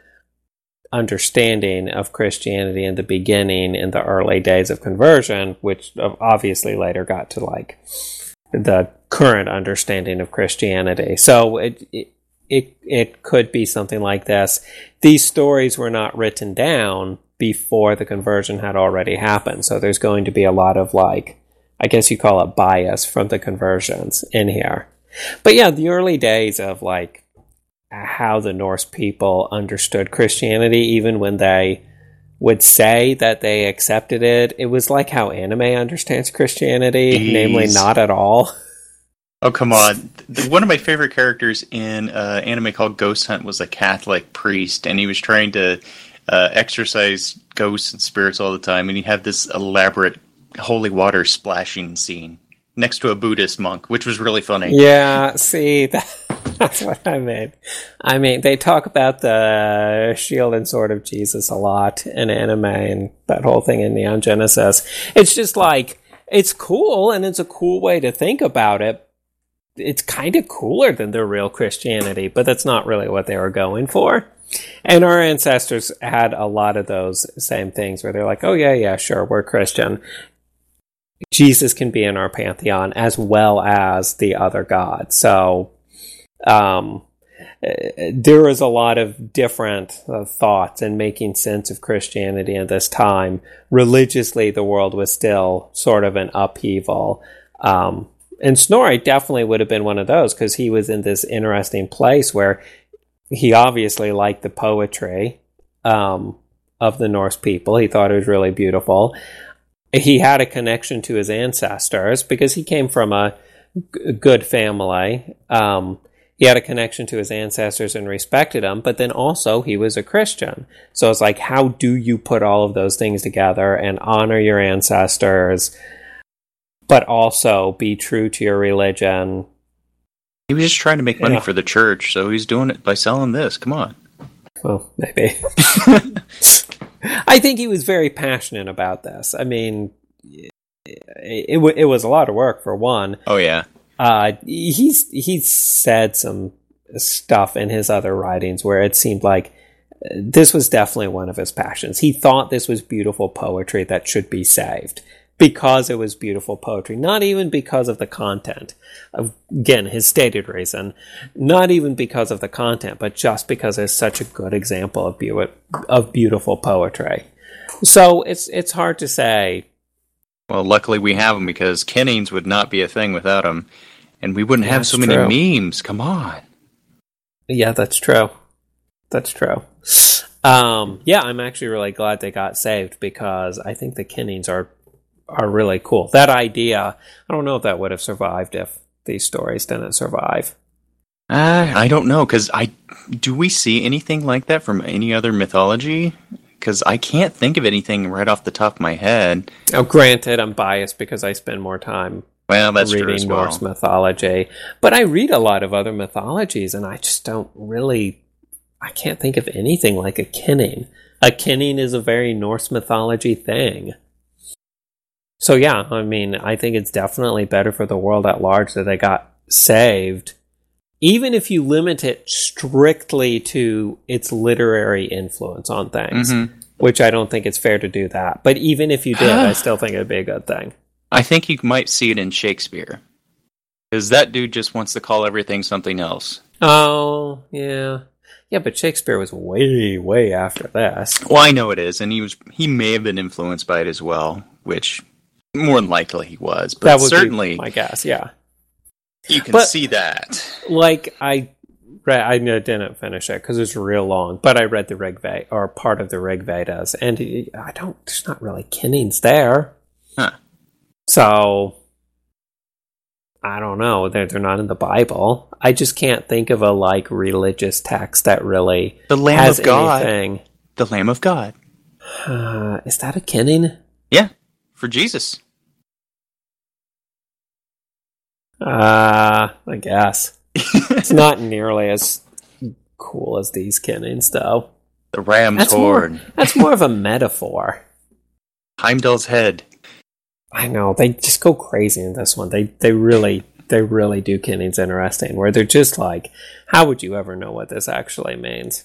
Speaker 1: understanding of Christianity in the beginning in the early days of conversion, which obviously later got to like the current understanding of Christianity. So it, it it it could be something like this. These stories were not written down, before the conversion had already happened. So there's going to be a lot of like, I guess you call it bias from the conversions in here. But yeah, the early days of like how the Norse people understood Christianity, even when they would say that they accepted it, it was like how anime understands Christianity, Jeez. namely not at all.
Speaker 2: Oh come on! One of my favorite characters in uh, anime called Ghost Hunt was a Catholic priest, and he was trying to uh, exorcise ghosts and spirits all the time, and you have this elaborate holy water splashing scene next to a Buddhist monk, which was really funny.
Speaker 1: Yeah, see, that, that's what I mean. I mean, they talk about the shield and sword of Jesus a lot in anime and that whole thing in Neon Genesis. It's just like, it's cool and it's a cool way to think about it. It's kind of cooler than the real Christianity, but that's not really what they were going for. And our ancestors had a lot of those same things where they're like, oh, yeah, yeah, sure, we're Christian. Jesus can be in our pantheon as well as the other gods. So, um, there is a lot of different uh, thoughts and making sense of Christianity at this time. Religiously, the world was still sort of an upheaval. Um, and Snorri definitely would have been one of those because he was in this interesting place where he obviously liked the poetry. Um, of the Norse people. He thought it was really beautiful. He had a connection to his ancestors because he came from a g- good family. Um, he had a connection to his ancestors and respected them, but then also he was a Christian. So it's like, how do you put all of those things together and honor your ancestors, but also be true to your religion?
Speaker 2: He was just trying to make money
Speaker 1: Yeah.
Speaker 2: for the church, so he's doing it by selling this. Come on.
Speaker 1: Well, maybe. I think he was very passionate about this. I mean, it, it, it was a lot of work for one.
Speaker 2: Oh yeah.
Speaker 1: Uh, he's he's said some stuff in his other writings where it seemed like this was definitely one of his passions. He thought this was beautiful poetry that should be saved because it was beautiful poetry, not even because of the content. Again, his stated reason, not even because of the content, but just because it's such a good example of beau- of beautiful poetry. So it's it's hard to say
Speaker 2: Well, luckily we have him because Kennings would not be a thing without him, and we wouldn't have so many memes. Come on.
Speaker 1: Yeah, that's true. That's true. Um, yeah, I'm actually really glad they got saved because I think the Kennings are are really cool. That idea, I don't know if that would have survived if these stories didn't survive.
Speaker 2: Uh, I don't know because I do we see anything like that from any other mythology? Because I can't think of anything right off the top of my head.
Speaker 1: Oh, granted, I'm biased because I spend more time
Speaker 2: Well, that's
Speaker 1: reading
Speaker 2: well.
Speaker 1: Norse mythology, but I read a lot of other mythologies, and I just don't really. I can't think of anything like a Kenning. A Kenning is a very Norse mythology thing. So yeah, I mean, I think it's definitely better for the world at large that they got saved, even if you limit it strictly to its literary influence on things,
Speaker 2: Mhm.
Speaker 1: which I don't think it's fair to do that. But even if you did, I still think it'd be a good thing.
Speaker 2: I think you might see it in Shakespeare. Because that dude just wants to call everything something else.
Speaker 1: Oh, yeah. Yeah, but Shakespeare was way, way after this.
Speaker 2: Well, I know it is, and he was he may have been influenced by it as well, which more than likely he was. But
Speaker 1: that would
Speaker 2: certainly
Speaker 1: my guess, yeah.
Speaker 2: you can
Speaker 1: But-
Speaker 2: see that.
Speaker 1: Like, I read, I didn't finish it because it's real long, but I read the Rig Veda, or part of the Rig Vedas, and I don't, there's not really Kennings there.
Speaker 2: Huh.
Speaker 1: So, I don't know. They're, they're not in the Bible. I just can't think of a, like, religious text that really
Speaker 2: The Lamb
Speaker 1: has
Speaker 2: of God.
Speaker 1: anything.
Speaker 2: The Lamb of God.
Speaker 1: Uh, is that a Kenning?
Speaker 2: Yeah, for Jesus.
Speaker 1: Uh, I guess. it's not nearly as cool as these Kennings, though.
Speaker 2: The ram's
Speaker 1: That's more,
Speaker 2: horn.
Speaker 1: that's more of a metaphor.
Speaker 2: Heimdall's head.
Speaker 1: I know they just go crazy in this one. They they really they really do Kennings interesting. Where they're just like, how would you ever know what this actually means?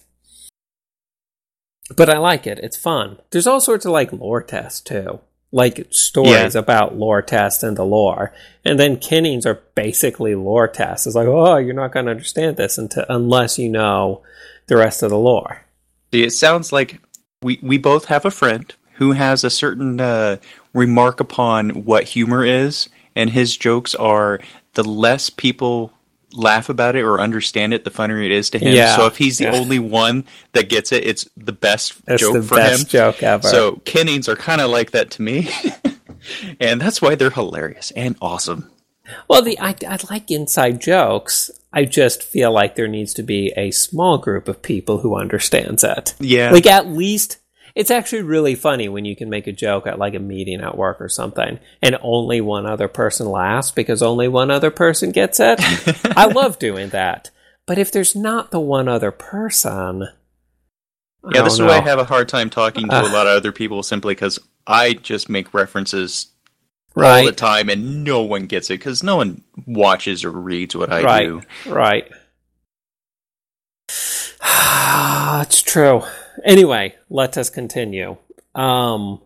Speaker 1: But I like it. It's fun. There's all sorts of like lore tests too, like stories about lore tests and the lore. And then Kennings are basically lore tests. It's like, oh, you're not going to understand this until unless you know the rest of the lore.
Speaker 2: See, it sounds like we we both have a friend who has a certain uh, remark upon what humor is, and his jokes are the less people laugh about it or understand it, the funnier it is to him.
Speaker 1: Yeah,
Speaker 2: So if he's the
Speaker 1: yeah.
Speaker 2: only one that gets it, it's the best
Speaker 1: It's
Speaker 2: joke
Speaker 1: the
Speaker 2: for
Speaker 1: best
Speaker 2: him.
Speaker 1: joke ever.
Speaker 2: So Kennings are kind of like that to me, and that's why they're hilarious and awesome.
Speaker 1: Well, the I, I like inside jokes. I just feel like there needs to be a small group of people who understands it.
Speaker 2: Yeah.
Speaker 1: Like at least it's actually really funny when you can make a joke at like a meeting at work or something and only one other person laughs because only one other person gets it. I love doing that. But if there's not the one other person,
Speaker 2: Yeah, this is why I have a hard time talking to a
Speaker 1: Uh.
Speaker 2: lot of other people simply because I just make references all the time and no one gets it because no one watches or reads what I
Speaker 1: right,
Speaker 2: do.
Speaker 1: right. it's true. Anyway, let us continue. Um,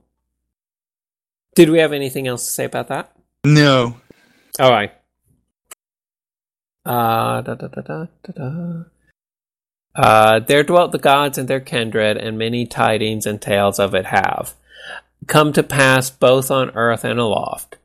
Speaker 1: did we have anything else to say about that?
Speaker 2: No.
Speaker 1: All right. Uh, da, da, da, da, da, da. Uh, there dwelt the gods and their kindred, and many tidings and tales of it have come to pass both on earth and aloft.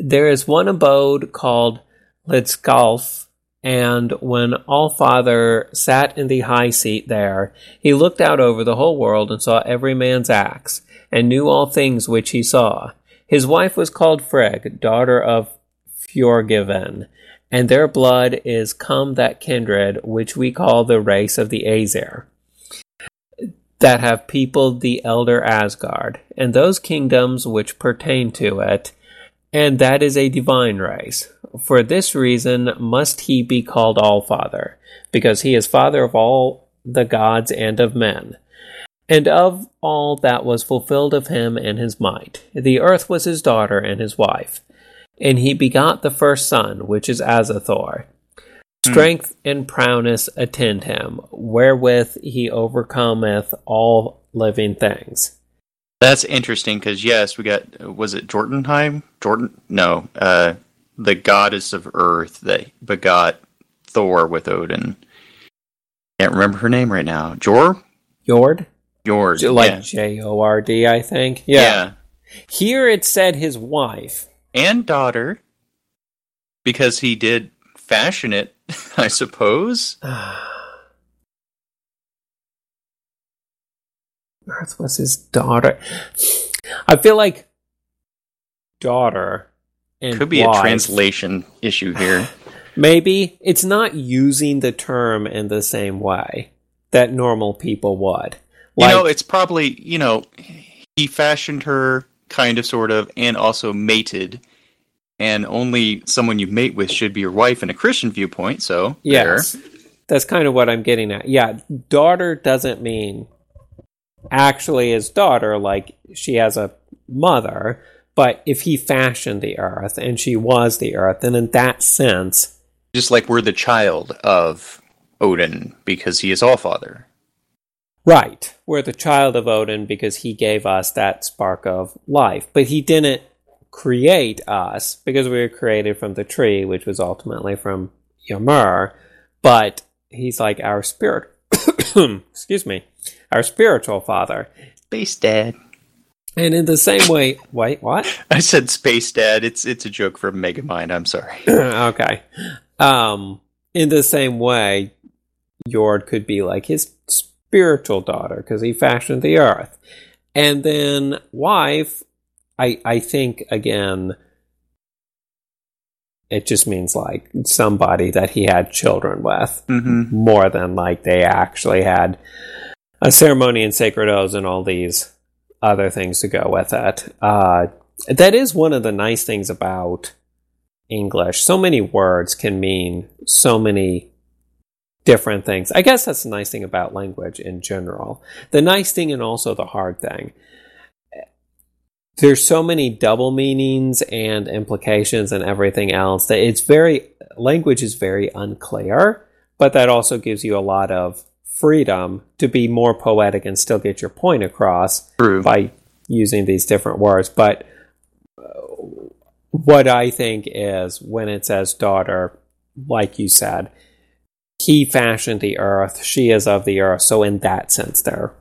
Speaker 1: There is one abode called Hlidskjálf, And when All Father sat in the high seat there, he looked out over the whole world and saw every man's acts, and knew all things which he saw. His wife was called Frigg, daughter of Fjörgvinn, and their blood is come that kindred which we call the race of the Aesir, that have peopled the elder Asgard, and those kingdoms which pertain to it, and that is a divine race. For this reason must he be called All-Father, because he is father of all the gods and of men, and of all that was fulfilled of him and his might. The earth was his daughter and his wife. And he begot the first son, which is Ása-Thor. Strength and prowess attend him, wherewith he overcometh all living things.
Speaker 2: That's interesting because yes, we got was it Jordanheim? Jordan? No, uh, the goddess of Earth that begot Thor with Odin. Can't remember her name right now. Jor?
Speaker 1: Jord?
Speaker 2: Jord.
Speaker 1: J- Like
Speaker 2: yeah.
Speaker 1: J O R D, I think.
Speaker 2: yeah.
Speaker 1: Here it said his wife.
Speaker 2: and daughter because he did fashion it, I suppose.
Speaker 1: Earth was his daughter. I feel like daughter and
Speaker 2: Could be
Speaker 1: wife,
Speaker 2: a translation issue here.
Speaker 1: Maybe it's not using the term in the same way that normal people would.
Speaker 2: you know, it's probably, you know, he fashioned her kind of sort of and also mated and only someone you mate with should be your wife in a Christian viewpoint, so
Speaker 1: Yes. That's kind of what I'm getting at. Yeah, daughter doesn't mean actually his daughter, like she has a mother, but if he fashioned the earth and she was the earth, then in that sense.
Speaker 2: Just like we're the child of Odin because he is all father.
Speaker 1: right, we're the child of Odin because he gave us that spark of life, but he didn't create us because we were created from the tree, which was ultimately from Ymir, but he's like our spirit, excuse me, our spiritual father.
Speaker 2: Space dad.
Speaker 1: And in the same way, wait, what?
Speaker 2: I said space dad. It's it's a joke from Megamind. I'm sorry.
Speaker 1: okay. Um, in the same way, Jord could be like his spiritual daughter because he fashioned the earth. And then wife, I I think again, it just means like somebody that he had children with
Speaker 2: hmm
Speaker 1: more than like they actually had a ceremony and sacred oaths and all these other things to go with it. Uh, that is one of the nice things about English. So many words can mean so many different things. I guess that's the nice thing about language in general. The nice thing and also the hard thing. There's so many double meanings and implications and everything else that it's very language is very unclear, but that also gives you a lot of freedom to be more poetic and still get your point across
Speaker 2: True.
Speaker 1: by using these different words. But uh, what I think is when it says daughter, like you said, he fashioned the earth, she is of the earth. So, in that sense, they're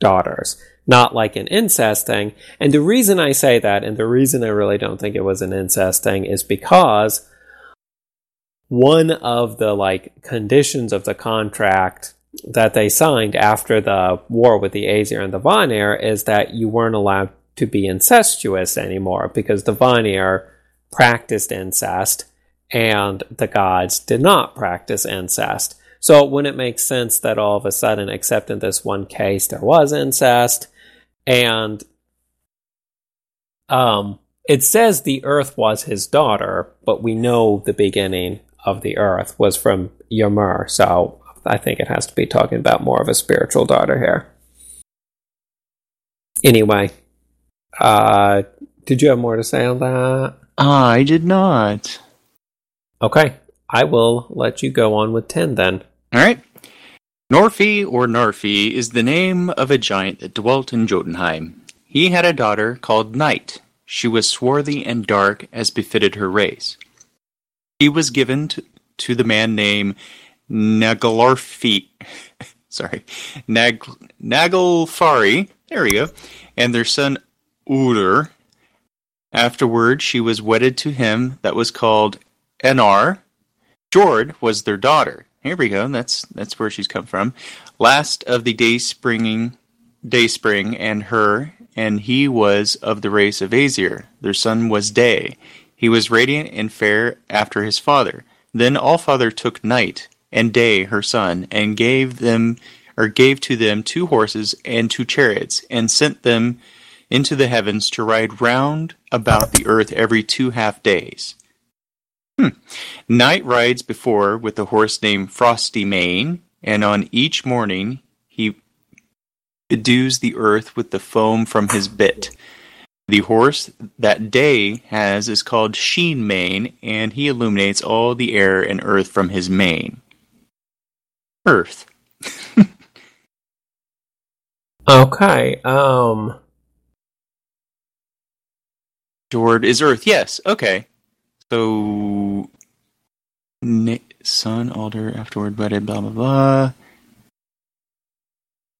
Speaker 1: daughters, not like an incest thing. And the reason I say that, and the reason I really don't think it was an incest thing, is because one of the like conditions of the contract that they signed after the war with the Aesir and the Vanir is that you weren't allowed to be incestuous anymore because the Vanir practiced incest and the gods did not practice incest. So it wouldn't make sense that all of a sudden, except in this one case, there was incest. And um, it says the earth was his daughter, but we know the beginning of the earth was from Ymir. So I think it has to be talking about more of a spiritual daughter here. Anyway, uh, did you have more to say on that?
Speaker 2: I did not.
Speaker 1: Okay, I will let you go on with 10 then.
Speaker 2: All right. Norfi or Narfi is the name of a giant that dwelt in Jotunheim. He had a daughter called Night. She was swarthy and dark as befitted her race. He was given to, to the man named Nagalarfi. Sorry, Nag, Naglfari. There we go. And their son Udur. Afterward, she was wedded to him that was called Enar. Jord was their daughter. Here we go. That's that's where she's come from. Last of the day springing day spring and her, and he was of the race of Aesir. Their son was Day. He was radiant and fair after his father. Then Allfather took Night and Day, her son, and gave them or gave to them two horses and two chariots, and sent them into the heavens to ride round about the earth every two half days. Hmm. Night rides before with a horse named Frosty Mane, and on each morning he bedews the earth with the foam from his bit. The horse that day has is called Sheen Mane, and he illuminates all the air and earth from his mane. Earth.
Speaker 1: Okay. Um.
Speaker 2: Jord is Earth. Yes. Okay. So, Sun, Alder, afterward, budded, blah blah blah.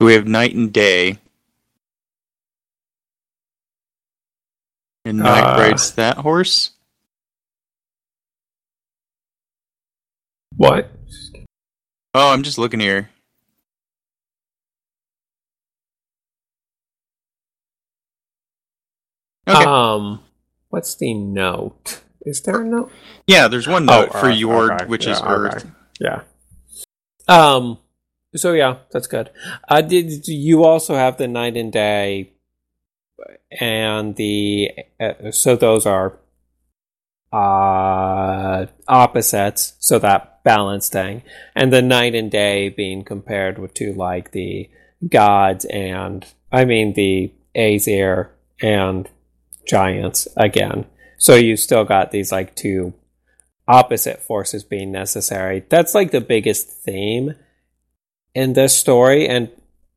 Speaker 2: So we have night and day. And night
Speaker 1: Uh.
Speaker 2: rides that horse.
Speaker 1: What?
Speaker 2: Oh, I'm just looking here. Okay.
Speaker 1: Um. What's the note? Is there a note?
Speaker 2: yeah, there's one note for
Speaker 1: Earth,
Speaker 2: Jord,
Speaker 1: okay.
Speaker 2: which
Speaker 1: Yeah,
Speaker 2: is
Speaker 1: okay.
Speaker 2: Earth.
Speaker 1: Yeah. Um. So yeah, that's good. Uh, did you also have the night and day, and the uh, so those are uh opposites, so that balance thing, and the night and day being compared with to like the gods and I mean the Aesir and giants again. So you still got these like two opposite forces being necessary. That's like the biggest theme in this story and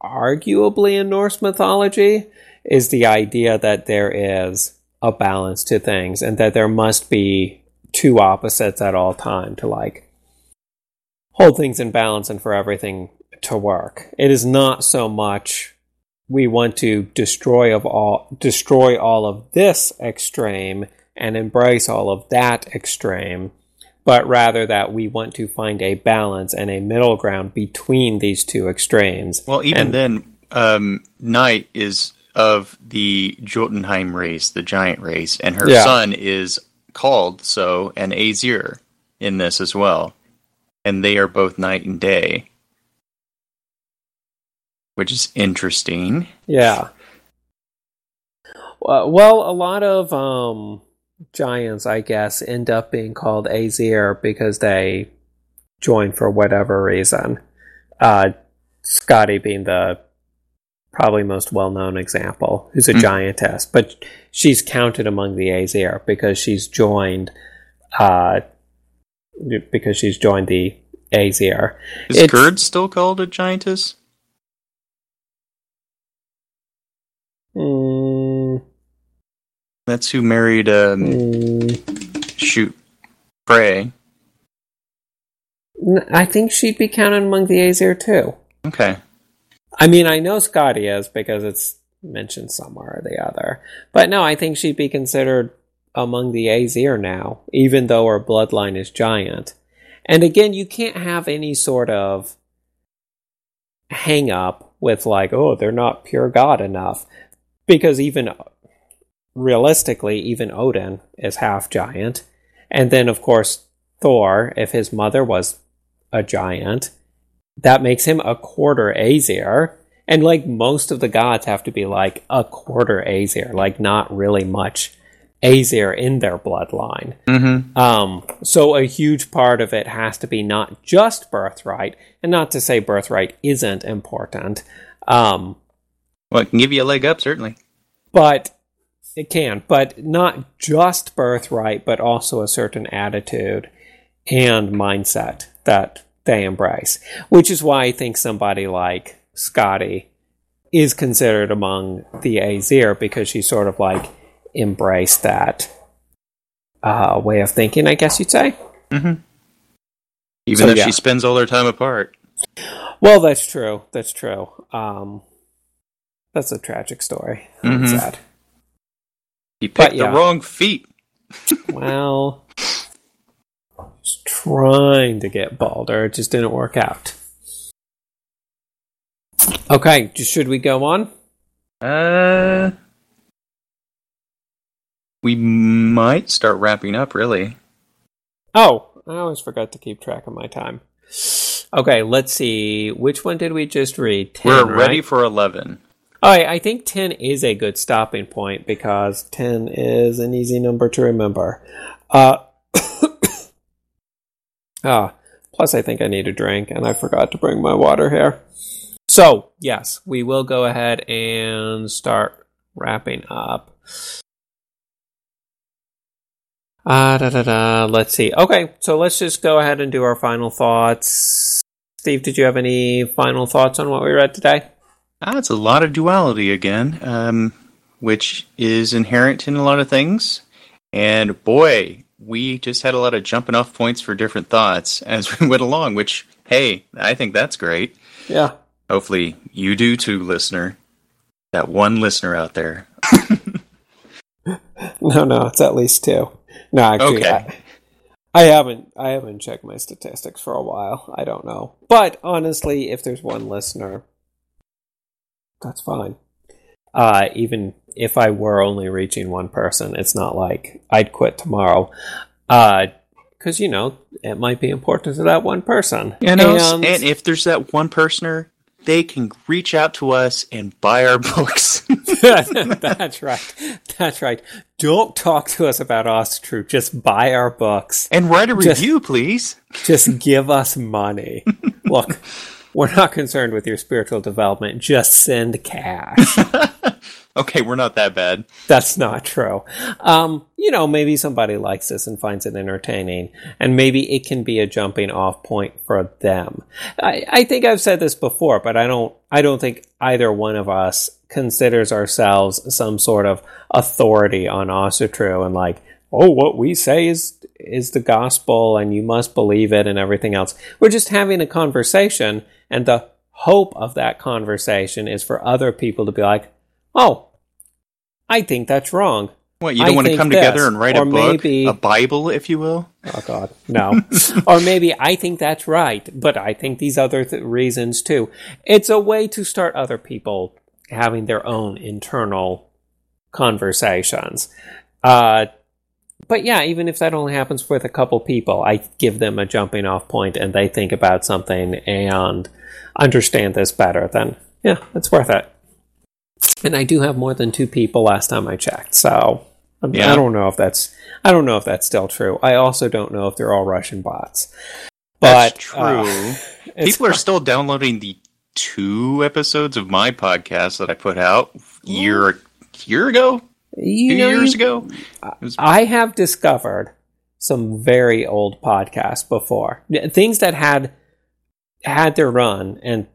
Speaker 1: arguably in Norse mythology is the idea that there is a balance to things and that there must be two opposites at all time to like hold things in balance and for everything to work. It is not so much we want to destroy of all destroy all of this extreme and embrace all of that extreme but rather that we want to find a balance and a middle ground between these two extremes.
Speaker 2: Well, even
Speaker 1: And-
Speaker 2: then, um, Night is of the Jotunheim race, the giant race, and her
Speaker 1: Yeah.
Speaker 2: son is called so an Aesir in this as well, and they are both night and day, which is interesting.
Speaker 1: Yeah. Well, well, a lot of um, giants, I guess, end up being called Aesir because they join for whatever reason. Uh, Skadi being the probably most well-known example, who's a
Speaker 2: Hmm.
Speaker 1: giantess, but she's counted among the Aesir because she's joined, uh, because she's joined the Aesir.
Speaker 2: Is
Speaker 1: It's-
Speaker 2: Gerd still called a giantess?
Speaker 1: Mm,
Speaker 2: That's who married um,
Speaker 1: mm,
Speaker 2: shoot Frey.
Speaker 1: I think she'd be counted among the Aesir too.
Speaker 2: Okay.
Speaker 1: I mean, I know Skadi is because it's mentioned somewhere or the other. But no, I think she'd be considered among the Aesir now, even though her bloodline is giant. And again, you can't have any sort of hang up with like, oh, they're not pure god enough. Because even realistically, even Odin is half giant. And then, of course, Thor, if his mother was a giant, that makes him a quarter Aesir. And like most of the gods have to be like a quarter Aesir, like not really much Aesir in their bloodline.
Speaker 2: Mm-hmm.
Speaker 1: Um, so a huge part of it has to be not just birthright, and not to say birthright isn't important, um,
Speaker 2: Well, it can give you a leg up, certainly.
Speaker 1: but it can, but not just birthright, but also a certain attitude and mindset that they embrace. Which is why I think somebody like Skadi is considered among the Aesir because she sort of like embraced that uh, way of thinking, I guess you'd say.
Speaker 2: Mm-hmm. Even
Speaker 1: So,
Speaker 2: though
Speaker 1: yeah.
Speaker 2: she spends all their time apart.
Speaker 1: Well, that's true. That's true. Um, that's a tragic story.
Speaker 2: Mhm.
Speaker 1: Sad.
Speaker 2: He picked
Speaker 1: yeah.
Speaker 2: the wrong feet.
Speaker 1: Well, was trying to get Balder, it just didn't work out. Okay, should we go on?
Speaker 2: Uh, we might start wrapping up. Really?
Speaker 1: Oh, I always forgot to keep track of my time. Okay, let's see. Which one did we just read? 10,
Speaker 2: We're ready
Speaker 1: right?
Speaker 2: for eleven.
Speaker 1: Oh, I I think 10 is a good stopping point because 10 is an easy number to remember. Uh, ah, plus, I think I need a drink and I forgot to bring my water here. So, yes, we will go ahead and start wrapping up. Ah, da, da, da. Let's see. Okay, so let's just go ahead and do our final thoughts. Steve, did you have any final thoughts on what we read today?
Speaker 2: Ah, it's a lot of duality again, um, which is inherent in a lot of things. And boy, we just had a lot of jumping off points for different thoughts as we went along. Which, hey, I think that's great.
Speaker 1: Yeah.
Speaker 2: Hopefully, you do too, listener. That one listener out there.
Speaker 1: No, no, it's at least two. No, actually,
Speaker 2: Okay.
Speaker 1: I, I haven't. I haven't checked my statistics for a while. I don't know, but honestly, if there's one listener, that's fine. Uh, even if I were only reaching one person, it's not like I'd quit tomorrow. Uh, because you know it might be important to that one person.
Speaker 2: You know,
Speaker 1: And-
Speaker 2: and if there's that one personer, they can reach out to us and buy our books.
Speaker 1: that's right. That's right. Don't talk to us about us true. Just buy our books.
Speaker 2: and write a
Speaker 1: Just-
Speaker 2: review, please.
Speaker 1: Just give us money. Look, we're not concerned with your spiritual development. Just send cash.
Speaker 2: Okay, we're not that bad.
Speaker 1: That's not true. Um, you know, maybe somebody likes this and finds it entertaining, and maybe it can be a jumping off point for them. I, I think I've said this before, but I don't. I don't think either one of us considers ourselves some sort of authority on Asatru and like, oh, what we say is is the gospel, and you must believe it, and everything else. We're just having a conversation, and the hope of that conversation is for other people to be like, oh, I think that's wrong.
Speaker 2: What, you don't want to come
Speaker 1: this,
Speaker 2: together and write a book?
Speaker 1: maybe-
Speaker 2: A Bible, if you will?
Speaker 1: Oh God, no. or maybe I think that's right, but I think these other th- reasons too. It's a way to start other people having their own internal conversations. Uh, but yeah, even if that only happens with a couple people, I give them a jumping off point and they think about something and understand this better, then yeah, it's worth it. And I do have more than two people last time I checked, so I mean,
Speaker 2: Yeah.
Speaker 1: I don't know if that's I don't know if that's still true. I also don't know if they're all Russian bots. But
Speaker 2: That's true.
Speaker 1: uh,
Speaker 2: People are still downloading the two episodes of my podcast that I put out year year ago,
Speaker 1: you know,
Speaker 2: years ago. Was-
Speaker 1: I have discovered some very old podcasts before. Things that had had their run and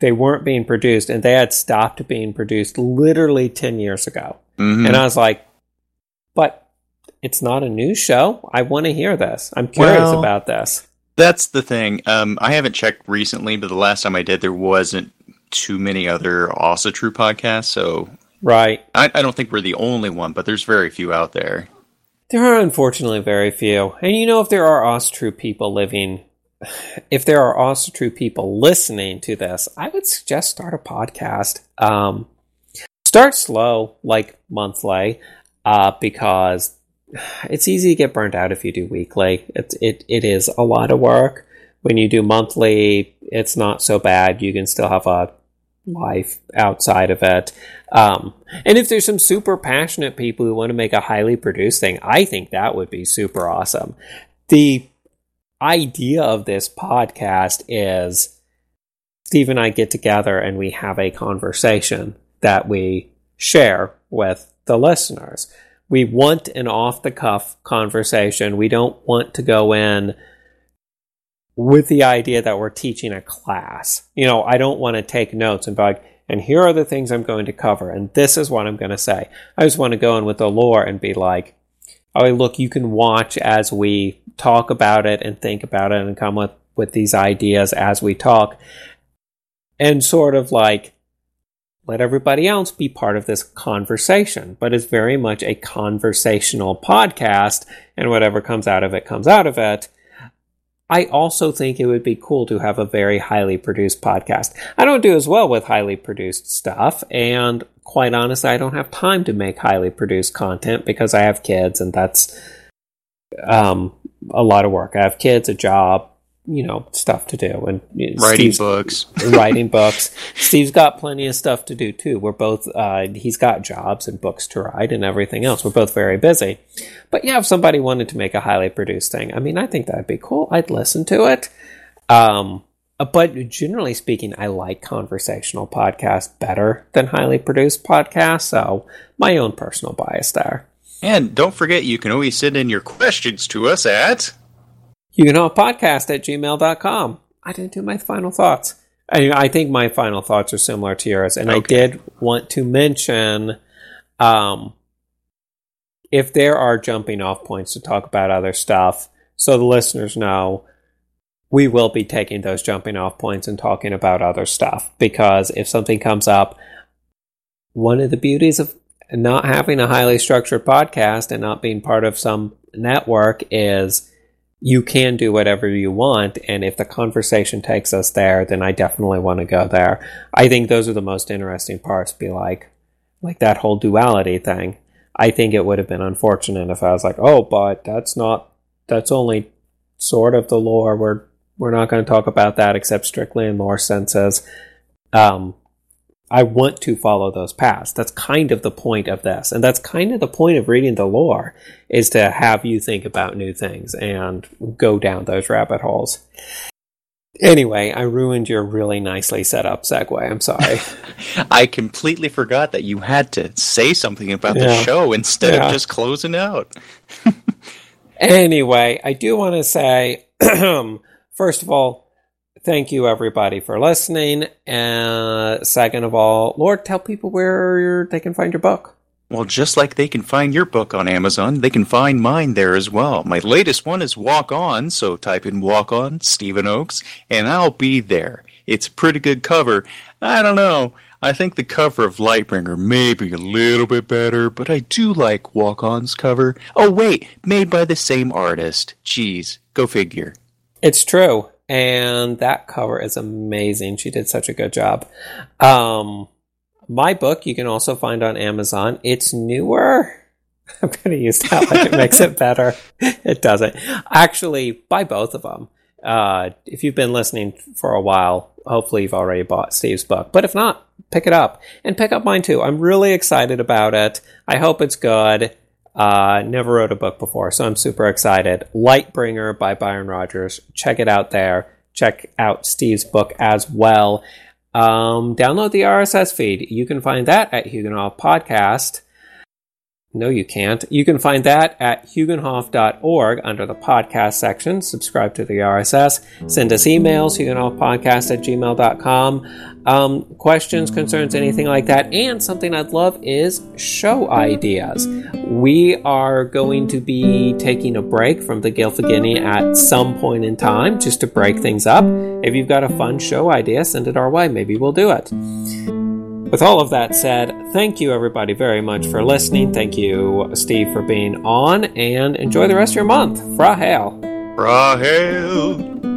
Speaker 1: they weren't being produced and they had stopped being produced literally 10 years ago.
Speaker 2: Mhm.
Speaker 1: And I was like, but it's not a news show. I want to hear this. I'm curious
Speaker 2: Well-
Speaker 1: about this.
Speaker 2: That's the thing. Um, I haven't checked recently, but the last time I did, there wasn't too many other Asatru podcasts. So
Speaker 1: Right.
Speaker 2: I, I don't think we're the only one, but there's very few out there.
Speaker 1: There are unfortunately very few. And you know, if there are true people living, if there are Asatru people listening to this, I would suggest start a podcast. Um, start slow, like monthly, uh, because it's easy to get burnt out if you do weekly. It, it, it is a lot of work. When you do monthly, it's not so bad. You can still have a life outside of it. Um, and if there's some super passionate people who want to make a highly produced thing, I think that would be super awesome. The idea of this podcast is Steve and I get together and we have a conversation that we share with the listeners. We want an off the cuff conversation. We don't want to go in with the idea that we're teaching a class. You know, I don't want to take notes and be like, and here are the things I'm going to cover, and this is what I'm going to say. I just want to go in with the lore and be like, oh, look, you can watch as we talk about it and think about it and come up with these ideas as we talk. And sort of like let everybody else be part of this conversation. But it's very much a conversational podcast, and whatever comes out of it comes out of it. I also think it would be cool to have a very highly produced podcast. I don't do as well with highly produced stuff, and quite honestly, I don't have time to make highly produced content because I have kids, and that's um, a lot of work. I have kids, a job, you know, stuff to do, and
Speaker 2: writing Steve's, books,
Speaker 1: writing books. Steve's got plenty of stuff to do too. We're both, uh, he's got jobs and books to write and everything else. We're both very busy. But yeah, if somebody wanted to make a highly produced thing, I mean, I think that'd be cool. I'd listen to it. Um, but generally speaking, I like conversational podcasts better than highly produced podcasts. So my own personal bias there.
Speaker 2: And don't forget, you can always send in your questions to us at
Speaker 1: you can podcast at gmail.com. I didn't do my final thoughts. I, I think my final thoughts are similar to yours. And okay. I did want to mention um, if there are jumping off points to talk about other stuff, so the listeners know we will be taking those jumping off points and talking about other stuff. Because if something comes up, one of the beauties of not having a highly structured podcast and not being part of some network is you can do whatever you want. And if the conversation takes us there, then I definitely want to go there. I think those are the most interesting parts. Be like, like that whole duality thing. I think it would have been unfortunate if I was like, oh, but that's not, that's only sort of the lore. We're, we're not going to talk about that except strictly in lore senses. Um, I want to follow those paths. That's kind of the point of this. And that's kind of the point of reading the lore is to have you think about new things and go down those rabbit holes. Anyway, I ruined your really nicely set up segue. I'm sorry.
Speaker 2: I completely forgot that you had to say something about yeah. the show instead yeah. of just closing out.
Speaker 1: anyway, I do want to say, first of all, thank you everybody for listening. And uh, second of all, Lord, tell people where they can find your book.
Speaker 2: Well, just like they can find your book on Amazon, they can find mine there as well. My latest one is Walk On, so type in Walk On, Stephen Oakes, and I'll be there. It's a pretty good cover. I don't know. I think the cover of Lightbringer may be a little bit better, but I do like Walk On's cover. Oh, wait, made by the same artist. Jeez, go figure.
Speaker 1: It's true and that cover is amazing. She did such a good job. Um, my book you can also find on Amazon. It's newer. I'm going to use that like it makes it better. It doesn't. Actually, buy both of them. Uh, if you've been listening for a while, hopefully you've already bought Steve's book. But if not, pick it up and pick up mine too. I'm really excited about it. I hope it's good. Uh, never wrote a book before, so I'm super excited. Lightbringer by Byron Rogers. Check it out there. Check out Steve's book as well. Um, download the RSS feed. You can find that at Huginhof Podcast. No, you can't. You can find that at huginhof.org under the podcast section. Subscribe to the RSS. Send us emails, huginhofpodcast at gmail.com. Um, questions, concerns, anything like that. And something I'd love is show ideas. We are going to be taking a break from the Gylfaginning at some point in time just to break things up. If you've got a fun show idea, send it our way. Maybe we'll do it. With all of that said, thank you everybody very much for listening. Thank you, Steve, for being on, and enjoy the rest of your month. Fra Hail.
Speaker 2: Fra Hail.